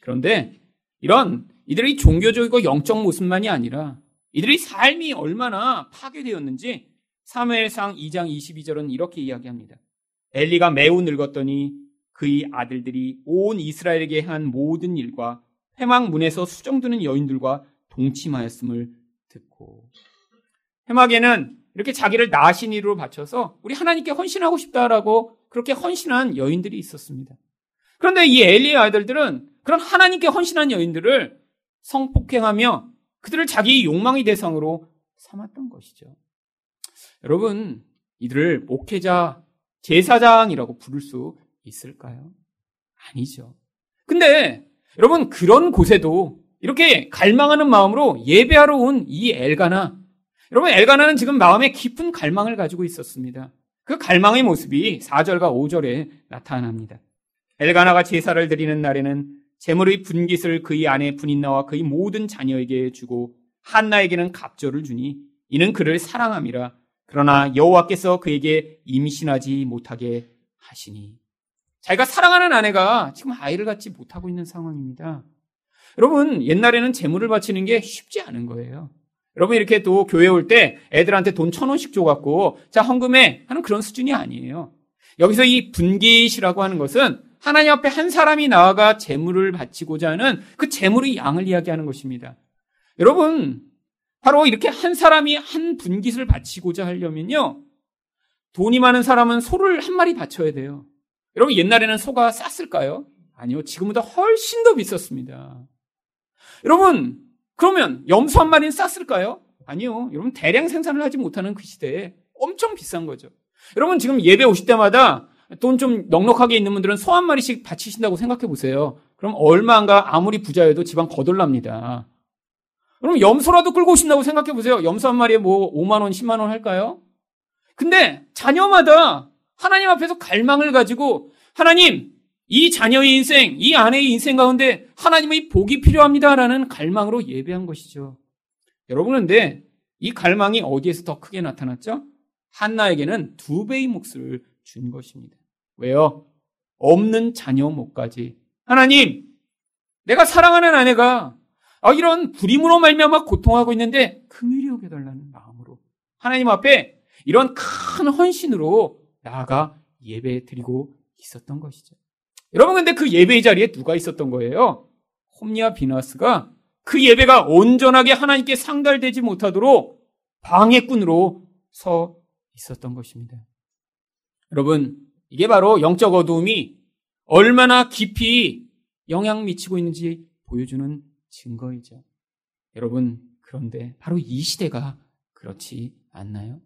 그런데 이런 이들의 종교적이고 영적 모습만이 아니라 이들의 삶이 얼마나 파괴되었는지 사무엘상 2장 22절은 이렇게 이야기합니다. 엘리가 매우 늙었더니 그의 아들들이 온 이스라엘에게 한 모든 일과 회막문에서 수정드는 여인들과 동침하였음을 듣고 회막에는 이렇게 자기를 나신 이로 바쳐서 우리 하나님께 헌신하고 싶다라고 그렇게 헌신한 여인들이 있었습니다. 그런데 이 엘리의 아들들은 그런 하나님께 헌신한 여인들을 성폭행하며 그들을 자기 욕망의 대상으로 삼았던 것이죠. 여러분, 이들을 목회자 제사장이라고 부를 수 있을까요? 아니죠. 근데 여러분 그런 곳에도 이렇게 갈망하는 마음으로 예배하러 온 이 엘가나 여러분 엘가나는 지금 마음에 깊은 갈망을 가지고 있었습니다. 그 갈망의 모습이 4절과 5절에 나타납니다. 엘가나가 제사를 드리는 날에는 재물의 분깃을 그의 아내 분인나와 그의 모든 자녀에게 주고 한나에게는 갑절을 주니 이는 그를 사랑함이라 그러나 여호와께서 그에게 임신하지 못하게 하시니 자기가 사랑하는 아내가 지금 아이를 갖지 못하고 있는 상황입니다. 여러분 옛날에는 재물을 바치는 게 쉽지 않은 거예요. 여러분 이렇게 또 교회 올 때 애들한테 돈 천 원씩 줘갖고 자 헌금해 하는 그런 수준이 아니에요. 여기서 이 분깃이라고 하는 것은 하나님 앞에 한 사람이 나아가 재물을 바치고자 하는 그 재물의 양을 이야기하는 것입니다. 여러분 바로 이렇게 한 사람이 한 분깃을 바치고자 하려면요. 돈이 많은 사람은 소를 한 마리 바쳐야 돼요. 여러분 옛날에는 소가 쌌을까요? 아니요. 지금보다 훨씬 더 비쌌습니다. 여러분 그러면 염소 한 마리는 쌌을까요? 아니요. 여러분 대량 생산을 하지 못하는 그 시대에 엄청 비싼 거죠. 여러분 지금 예배 오실 때마다 돈 좀 넉넉하게 있는 분들은 소 한 마리씩 바치신다고 생각해 보세요. 그럼 얼마인가 아무리 부자여도 집안 거덜납니다. 그럼 염소라도 끌고 오신다고 생각해 보세요. 염소 한 마리에 뭐 5만 원, 10만 원 할까요? 근데 자녀마다 하나님 앞에서 갈망을 가지고 하나님, 이 자녀의 인생, 이 아내의 인생 가운데 하나님의 복이 필요합니다라는 갈망으로 예배한 것이죠. 여러분, 근데 이 갈망이 어디에서 더 크게 나타났죠? 한나에게는 두 배의 몫을 준 것입니다. 왜요? 없는 자녀 목까지. 하나님, 내가 사랑하는 아내가 아, 이런 불임으로 말미암아 고통하고 있는데 긍휼히 여겨달라는 마음으로 하나님 앞에 이런 큰 헌신으로 나아가 예배 드리고 있었던 것이죠. 여러분 근데 그 예배의 자리에 누가 있었던 거예요? 홈리아 비나스가 그 예배가 온전하게 하나님께 상달되지 못하도록 방해꾼으로 서 있었던 것입니다. 여러분, 이게 바로 영적 어두움이 얼마나 깊이 영향 미치고 있는지 보여주는 증거이죠. 여러분, 그런데 바로 이 시대가 그렇지 않나요?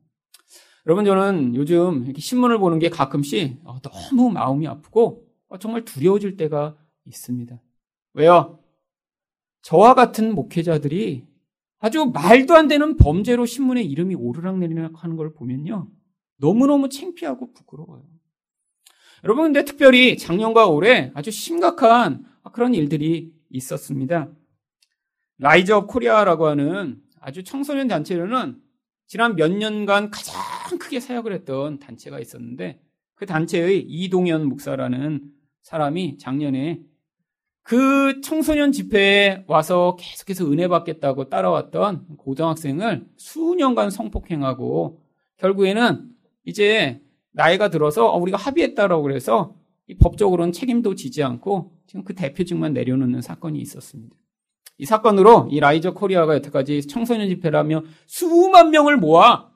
여러분, 저는 요즘 이렇게 신문을 보는 게 가끔씩 어, 너무 마음이 아프고 어, 정말 두려워질 때가 있습니다. 왜요? 저와 같은 목회자들이 아주 말도 안 되는 범죄로 신문에 이름이 오르락내리락 하는 걸 보면요. 너무너무 창피하고 부끄러워요. 여러분, 근데 특별히 작년과 올해 아주 심각한 그런 일들이 있었습니다. Rise Up Korea라고 하는 아주 청소년 단체로는 지난 몇 년간 가장 크게 사역을 했던 단체가 있었는데 그 단체의 이동현 목사라는 사람이 작년에 그 청소년 집회에 와서 계속해서 은혜 받겠다고 따라왔던 고등학생을 수년간 성폭행하고 결국에는 이제 나이가 들어서 어, 우리가 합의했다라고 그래서 법적으로는 책임도 지지 않고 지금 그 대표직만 내려놓는 사건이 있었습니다. 이 사건으로 이 라이저 코리아가 여태까지 청소년 집회라며 수만 명을 모아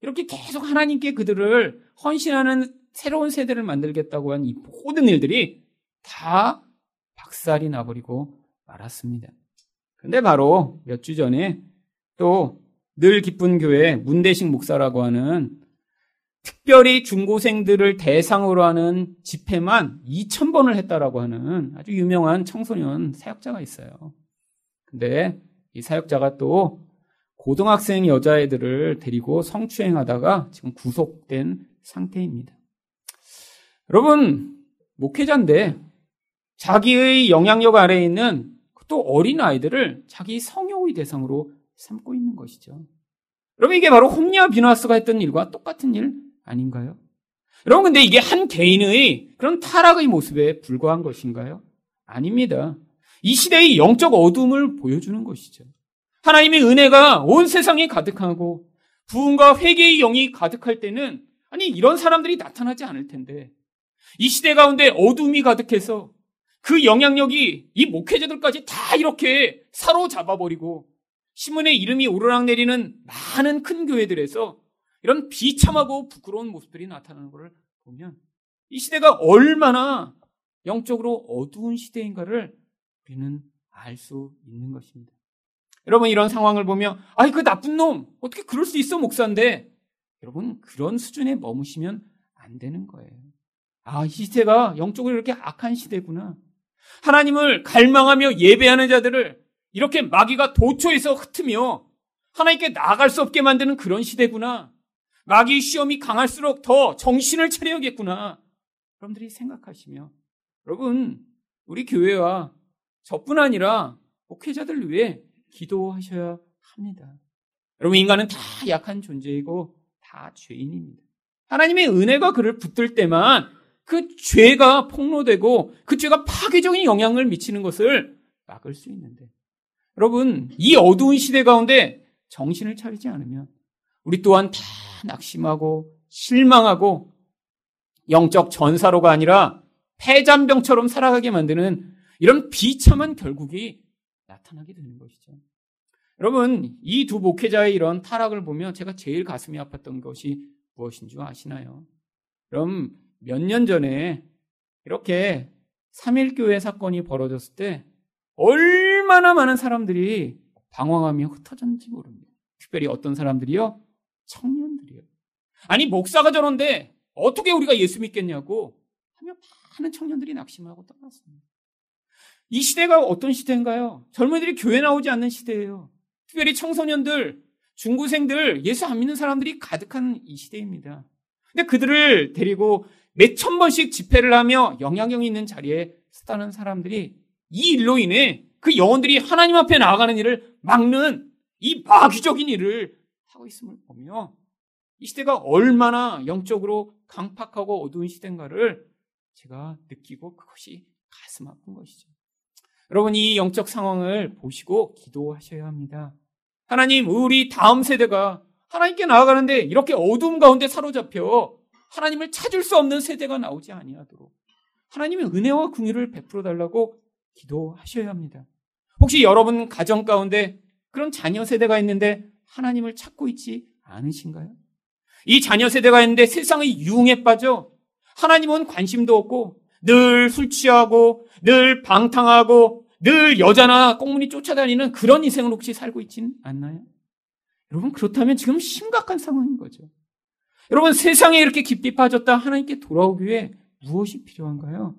이렇게 계속 하나님께 그들을 헌신하는 새로운 세대를 만들겠다고 한 이 모든 일들이 다 박살이 나버리고 말았습니다. 근데 바로 몇 주 전에 또 늘 기쁜 교회 문대식 목사라고 하는 특별히 중고생들을 대상으로 하는 집회만 2,000번을 했다라고 하는 아주 유명한 청소년 사역자가 있어요. 근데 이 사역자가 또 고등학생 여자애들을 데리고 성추행하다가 지금 구속된 상태입니다. 여러분, 목회자인데 자기의 영향력 아래에 있는 또 어린 아이들을 자기 성욕의 대상으로 삼고 있는 것이죠. 여러분, 이게 바로 홈리아 비나스가 했던 일과 똑같은 일 아닌가요? 여러분, 근데 이게 한 개인의 그런 타락의 모습에 불과한 것인가요? 아닙니다. 이 시대의 영적 어둠을 보여주는 것이죠. 하나님의 은혜가 온 세상에 가득하고 부흥과 회개의 영이 가득할 때는 아니 이런 사람들이 나타나지 않을 텐데 이 시대 가운데 어둠이 가득해서 그 영향력이 이 목회자들까지 다 이렇게 사로잡아 버리고 신문에 이름이 오르락내리는 많은 큰 교회들에서 이런 비참하고 부끄러운 모습들이 나타나는 것을 보면 이 시대가 얼마나 영적으로 어두운 시대인가를 우리는 알 수 있는 것입니다. 여러분 이런 상황을 보면 아이 그 나쁜 놈 어떻게 그럴 수 있어 목사인데 여러분 그런 수준에 머무시면 안 되는 거예요. 아, 이 시대가 영적으로 이렇게 악한 시대구나. 하나님을 갈망하며 예배하는 자들을 이렇게 마귀가 도초에서 흩으며 하나님께 나아갈 수 없게 만드는 그런 시대구나. 마귀의 시험이 강할수록 더 정신을 차려야겠구나. 여러분들이 생각하시며 여러분 우리 교회와 저뿐 아니라 목회자들 위해 기도하셔야 합니다. 여러분, 인간은 다 약한 존재이고 다 죄인입니다. 하나님의 은혜가 그를 붙들 때만 그 죄가 폭로되고 그 죄가 파괴적인 영향을 미치는 것을 막을 수 있는데. 여러분, 이 어두운 시대 가운데 정신을 차리지 않으면 우리 또한 다 낙심하고 실망하고 영적 전사로가 아니라 폐잔병처럼 살아가게 만드는 이런 비참한 결국이 나타나게 되는 것이죠. 여러분, 이 두 목회자의 이런 타락을 보면 제가 제일 가슴이 아팠던 것이 무엇인 줄 아시나요? 그럼 몇 년 전에 이렇게 3.1교회 사건이 벌어졌을 때 얼마나 많은 사람들이 방황하며 흩어졌는지 모릅니다. 특별히 어떤 사람들이요? 청년들이요. 아니, 목사가 저런데 어떻게 우리가 예수 믿겠냐고 하며 많은 청년들이 낙심하고 떠났습니다. 이 시대가 어떤 시대인가요? 젊은이들이 교회 나오지 않는 시대예요. 특별히 청소년들, 중고생들, 예수 안 믿는 사람들이 가득한 이 시대입니다. 근데 그들을 데리고 몇 천 번씩 집회를 하며 영향력 있는 자리에 서다는 사람들이 이 일로 인해 그 영혼들이 하나님 앞에 나아가는 일을 막는 이 마귀적인 일을 하고 있음을 보며 이 시대가 얼마나 영적으로 강팍하고 어두운 시대인가를 제가 느끼고 그것이 가슴 아픈 것이죠. 여러분 이 영적 상황을 보시고 기도하셔야 합니다. 하나님 우리 다음 세대가 하나님께 나아가는데 이렇게 어두움 가운데 사로잡혀 하나님을 찾을 수 없는 세대가 나오지 아니하도록 하나님의 은혜와 긍휼을 베풀어 달라고 기도하셔야 합니다. 혹시 여러분 가정 가운데 그런 자녀 세대가 있는데 하나님을 찾고 있지 않으신가요? 이 자녀 세대가 있는데 세상의 유흥에 빠져 하나님은 관심도 없고 늘 술 취하고 늘 방탕하고 늘 여자나 꽁무니 쫓아다니는 그런 인생을 혹시 살고 있지는 않나요? 여러분 그렇다면 지금 심각한 상황인 거죠. 여러분 세상에 이렇게 깊이 빠졌다 하나님께 돌아오기 위해 무엇이 필요한가요?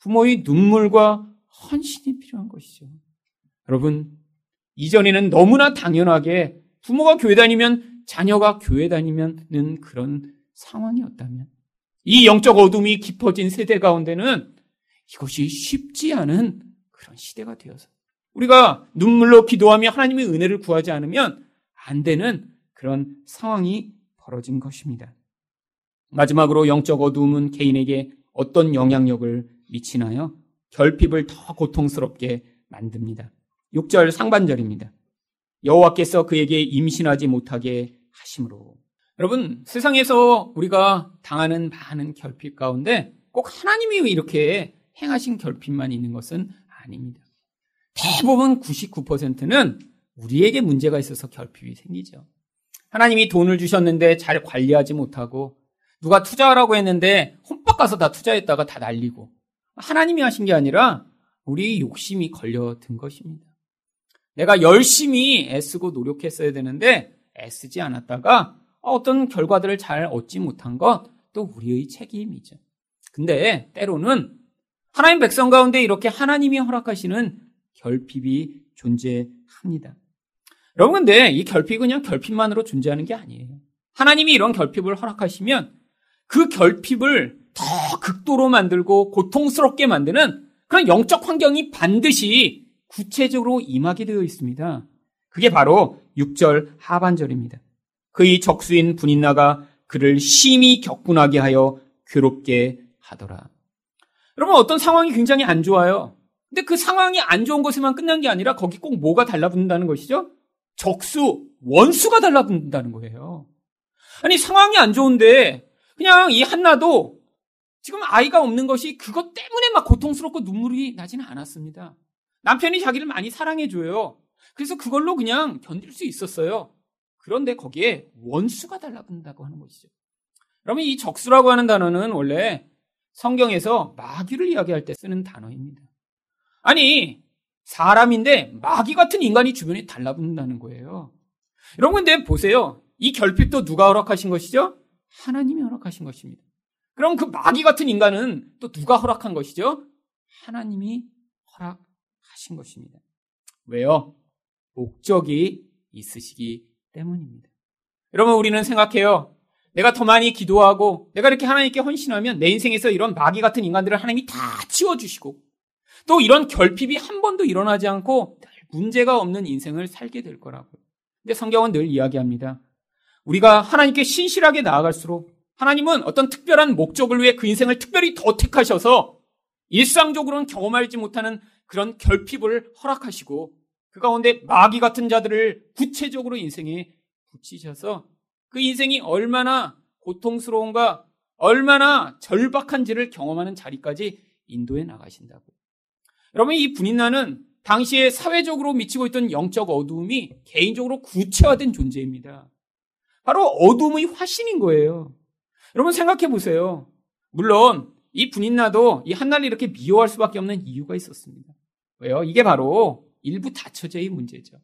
부모의 눈물과 헌신이 필요한 것이죠. 여러분 이전에는 너무나 당연하게 부모가 교회 다니면 자녀가 교회 다니면는 그런 상황이었다면 이 영적 어둠이 깊어진 세대 가운데는 이것이 쉽지 않은 그런 시대가 되어서 우리가 눈물로 기도하며 하나님의 은혜를 구하지 않으면 안 되는 그런 상황이 벌어진 것입니다. 마지막으로 영적 어두움은 개인에게 어떤 영향력을 미치나요? 결핍을 더 고통스럽게 만듭니다. 6절 상반절입니다. 여호와께서 그에게 임신하지 못하게 하심으로. 여러분, 세상에서 우리가 당하는 많은 결핍 가운데 꼭 하나님이 이렇게 행하신 결핍만 있는 것은 아닙니다. 대부분 99%는 우리에게 문제가 있어서 결핍이 생기죠. 하나님이 돈을 주셨는데 잘 관리하지 못하고 누가 투자하라고 했는데 홈박 가서 다 투자했다가 다 날리고 하나님이 하신 게 아니라 우리 욕심이 걸려든 것입니다. 내가 열심히 애쓰고 노력했어야 되는데 애쓰지 않았다가 어떤 결과들을 잘 얻지 못한 것 또 우리의 책임이죠. 근데 때로는 하나님 백성 가운데 이렇게 하나님이 허락하시는 결핍이 존재합니다. 여러분 근데 이 결핍은 그냥 결핍만으로 존재하는 게 아니에요. 하나님이 이런 결핍을 허락하시면 그 결핍을 더 극도로 만들고 고통스럽게 만드는 그런 영적 환경이 반드시 구체적으로 임하게 되어 있습니다. 그게 바로 6절 하반절입니다. 그의 적수인 분인나가 그를 심히 격분하게 하여 괴롭게 하더라. 여러분 어떤 상황이 굉장히 안 좋아요. 근데 그 상황이 안 좋은 것에만 끝난 게 아니라 거기 꼭 뭐가 달라붙는다는 것이죠? 적수, 원수가 달라붙는다는 거예요. 아니 상황이 안 좋은데 그냥 이 한나도 지금 아이가 없는 것이 그것 때문에 막 고통스럽고 눈물이 나지는 않았습니다. 남편이 자기를 많이 사랑해줘요. 그래서 그걸로 그냥 견딜 수 있었어요. 그런데 거기에 원수가 달라붙는다고 하는 것이죠. 그러면 이 적수라고 하는 단어는 원래 성경에서 마귀를 이야기할 때 쓰는 단어입니다. 아니, 사람인데 마귀 같은 인간이 주변에 달라붙는다는 거예요. 여러분, 근데 보세요. 이 결핍도 누가 허락하신 것이죠? 하나님이 허락하신 것입니다. 그럼 그 마귀 같은 인간은 또 누가 허락한 것이죠? 하나님이 허락 하신 것입니다. 왜요? 목적이 있으시기 때문입니다. 여러분, 우리는 생각해요. 내가 더 많이 기도하고 내가 이렇게 하나님께 헌신하면 내 인생에서 이런 마귀 같은 인간들을 하나님이 다 치워주시고 또 이런 결핍이 한 번도 일어나지 않고 문제가 없는 인생을 살게 될 거라고요. 근데 성경은 늘 이야기합니다. 우리가 하나님께 신실하게 나아갈수록 하나님은 어떤 특별한 목적을 위해 그 인생을 특별히 더 택하셔서 일상적으로는 경험하지 못하는 그런 결핍을 허락하시고 그 가운데 마귀 같은 자들을 구체적으로 인생에 붙이셔서 그 인생이 얼마나 고통스러운가, 얼마나 절박한지를 경험하는 자리까지 인도해 나가신다고. 여러분, 이 분인나는 당시에 사회적으로 미치고 있던 영적 어두움이 개인적으로 구체화된 존재입니다. 바로 어둠의 화신인 거예요. 여러분 생각해 보세요. 물론 이 분인나도 이 한나를 이렇게 미워할 수밖에 없는 이유가 있었습니다. 왜요? 이게 바로 일부 다처제의 문제죠.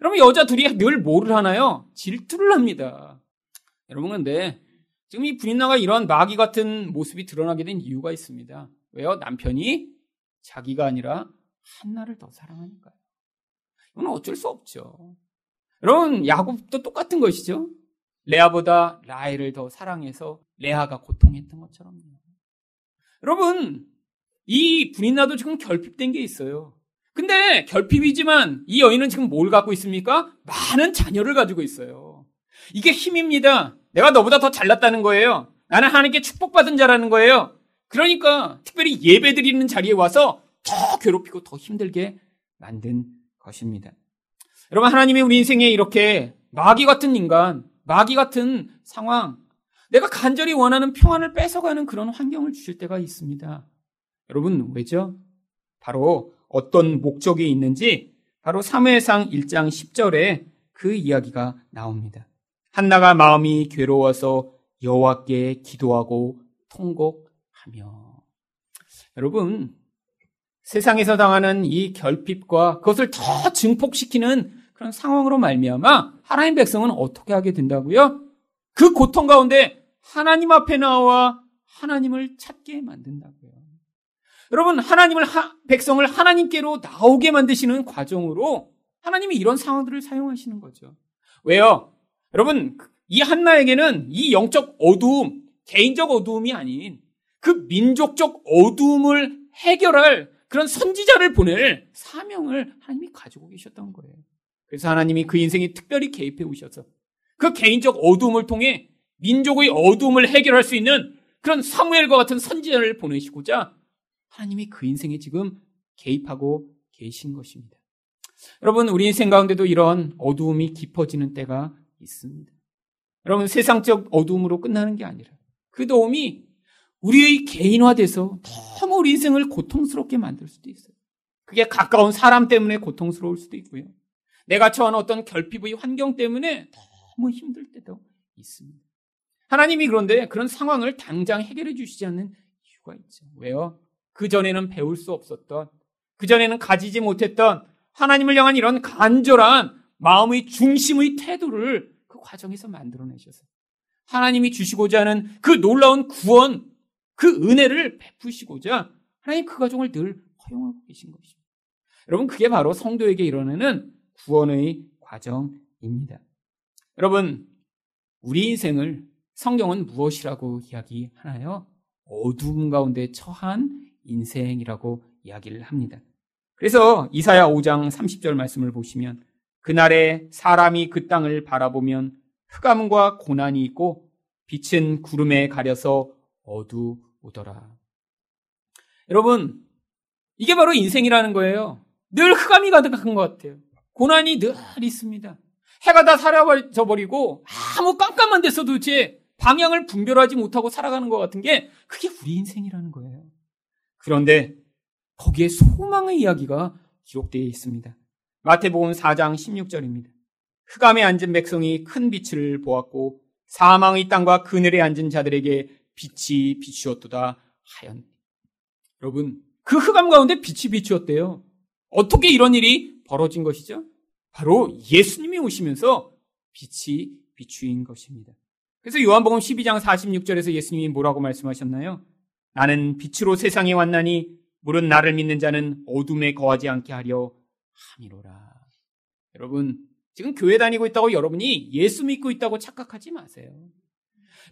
여러분 여자 둘이 늘 뭐를 하나요? 질투를 합니다. 여러분 근데 지금 이 분인나가 이런 마귀 같은 모습이 드러나게 된 이유가 있습니다. 왜요? 남편이 자기가 아니라 한나를 더 사랑하니까요. 이건 어쩔 수 없죠. 여러분, 야곱도 똑같은 것이죠. 레아보다 라헬을 더 사랑해서 레아가 고통했던 것처럼요. 여러분, 이 분인나도 지금 결핍된 게 있어요. 근데 결핍이지만 이 여인은 지금 뭘 갖고 있습니까? 많은 자녀를 가지고 있어요. 이게 힘입니다. 내가 너보다 더 잘났다는 거예요. 나는 하나님께 축복받은 자라는 거예요. 그러니까 특별히 예배 드리는 자리에 와서 더 괴롭히고 더 힘들게 만든 것입니다. 여러분, 하나님이 우리 인생에 이렇게 마귀 같은 인간, 마귀 같은 상황, 내가 간절히 원하는 평안을 뺏어가는 그런 환경을 주실 때가 있습니다. 여러분, 왜죠? 바로 어떤 목적이 있는지 바로 사무엘상 1장 10절에 그 이야기가 나옵니다. 한나가 마음이 괴로워서 여호와께 기도하고 통곡하며 여러분 세상에서 당하는 이 결핍과 그것을 더 증폭시키는 그런 상황으로 말미암아 하나님 백성은 어떻게 하게 된다고요? 그 고통 가운데 하나님 앞에 나와 하나님을 찾게 만든다고요. 여러분 하나님을 하, 백성을 하나님께로 나오게 만드시는 과정으로 하나님이 이런 상황들을 사용하시는 거죠. 왜요? 여러분 이 한나에게는 이 영적 어두움, 개인적 어두움이 아닌 그 민족적 어두움을 해결할 그런 선지자를 보낼 사명을 하나님이 가지고 계셨던 거예요. 그래서 하나님이 그 인생에 특별히 개입해 오셔서 그 개인적 어두움을 통해 민족의 어두움을 해결할 수 있는 그런 사무엘과 같은 선지자를 보내시고자 하나님이 그 인생에 지금 개입하고 계신 것입니다. 여러분, 우리 인생 가운데도 이런 어두움이 깊어지는 때가 있습니다. 여러분, 세상적 어두움으로 끝나는 게 아니라 그 도움이 우리의 개인화돼서 너무 우리 인생을 고통스럽게 만들 수도 있어요. 그게 가까운 사람 때문에 고통스러울 수도 있고요. 내가 처한 어떤 결핍의 환경 때문에 너무 힘들 때도 있습니다. 하나님이 그런데 그런 상황을 당장 해결해 주시지 않는 이유가 있죠. 왜요? 그전에는 배울 수 없었던, 그전에는 가지지 못했던 하나님을 향한 이런 간절한 마음의 중심의 태도를 그 과정에서 만들어내셔서 하나님이 주시고자 하는 그 놀라운 구원, 그 은혜를 베푸시고자 하나님 그 과정을 늘 허용하고 계신 것입니다. 여러분, 그게 바로 성도에게 일어나는 구원의 과정입니다. 여러분, 우리 인생을 성경은 무엇이라고 이야기하나요? 어두움 가운데 처한 인생이라고 이야기를 합니다. 그래서 이사야 5장 30절 말씀을 보시면 그날에 사람이 그 땅을 바라보면 흑암과 고난이 있고 빛은 구름에 가려서 어두 오더라. 여러분, 이게 바로 인생이라는 거예요. 늘 흑암이 가득한 것 같아요. 고난이 늘 있습니다. 해가 다 사라져 버리고 아무 깜깜한 데서 도대체 방향을 분별하지 못하고 살아가는 것 같은 게 그게 우리 인생이라는 거예요. 그런데 거기에 소망의 이야기가 기록되어 있습니다. 마태복음 4장 16절입니다. 흑암에 앉은 백성이 큰 빛을 보았고 사망의 땅과 그늘에 앉은 자들에게 빛이 비추었도다 하연. 여러분, 그 흑암 가운데 빛이 비추었대요. 어떻게 이런 일이 벌어진 것이죠? 바로 예수님이 오시면서 빛이 비추인 것입니다. 그래서 요한복음 12장 46절에서 예수님이 뭐라고 말씀하셨나요? 나는 빛으로 세상에 왔나니 물은 나를 믿는 자는 어둠에 거하지 않게 하려 함이로라. 여러분, 지금 교회 다니고 있다고 여러분이 예수 믿고 있다고 착각하지 마세요.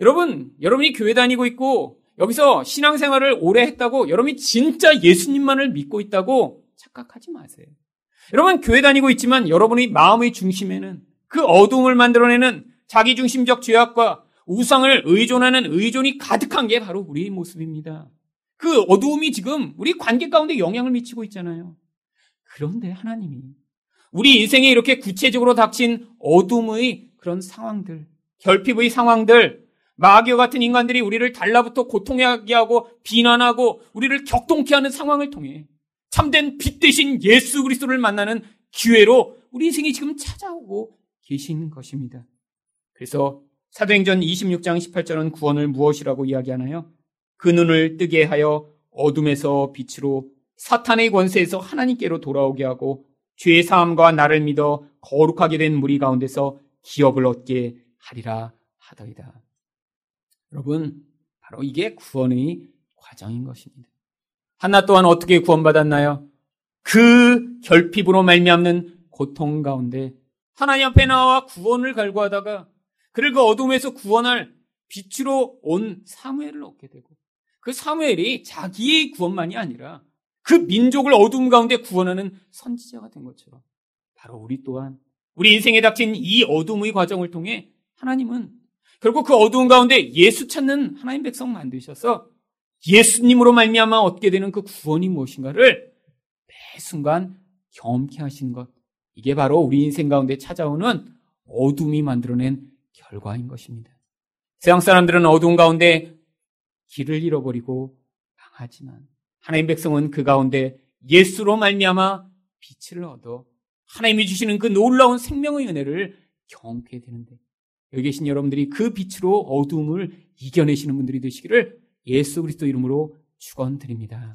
여러분, 여러분이 교회 다니고 있고 여기서 신앙생활을 오래 했다고 여러분이 진짜 예수님만을 믿고 있다고 착각하지 마세요. 여러분, 교회 다니고 있지만 여러분의 마음의 중심에는 그 어둠을 만들어내는 자기중심적 죄악과 우상을 의존하는 의존이 가득한 게 바로 우리의 모습입니다. 그 어두움이 지금 우리 관계 가운데 영향을 미치고 있잖아요. 그런데 하나님이 우리 인생에 이렇게 구체적으로 닥친 어둠의 그런 상황들, 결핍의 상황들, 마귀와 같은 인간들이 우리를 달라붙어 고통하게 하고 비난하고 우리를 격동케 하는 상황을 통해 참된 빛 대신 예수 그리스도를 만나는 기회로 우리 인생이 지금 찾아오고 계신 것입니다. 그래서 사도행전 26장 18절은 구원을 무엇이라고 이야기하나요? 그 눈을 뜨게 하여 어둠에서 빛으로 사탄의 권세에서 하나님께로 돌아오게 하고 죄 사함과 나를 믿어 거룩하게 된 무리 가운데서 기업을 얻게 하리라 하더이다. 여러분, 바로 이게 구원의 과정인 것입니다. 하나 또한 어떻게 구원받았나요? 그 결핍으로 말미암는 고통 가운데 하나님 앞에 나와 구원을 갈구하다가 그를 그 어둠에서 구원할 빛으로 온 사무엘을 얻게 되고 그 사무엘이 자기의 구원만이 아니라 그 민족을 어둠 가운데 구원하는 선지자가 된 것처럼 바로 우리 또한 우리 인생에 닥친 이 어둠의 과정을 통해 하나님은 결국 그 어두운 가운데 예수 찾는 하나님 백성 만드셔서 예수님으로 말미암아 얻게 되는 그 구원이 무엇인가를 매 순간 경험케 하시는 것. 이게 바로 우리 인생 가운데 찾아오는 어둠이 만들어낸 결과인 것입니다. 세상 사람들은 어두운 가운데 길을 잃어버리고 망하지만 하나님 백성은 그 가운데 예수로 말미암아 빛을 얻어 하나님이 주시는 그 놀라운 생명의 은혜를 경험하게 되는데 여기 계신 여러분들이 그 빛으로 어두움을 이겨내시는 분들이 되시기를 예수 그리스도 이름으로 축원드립니다.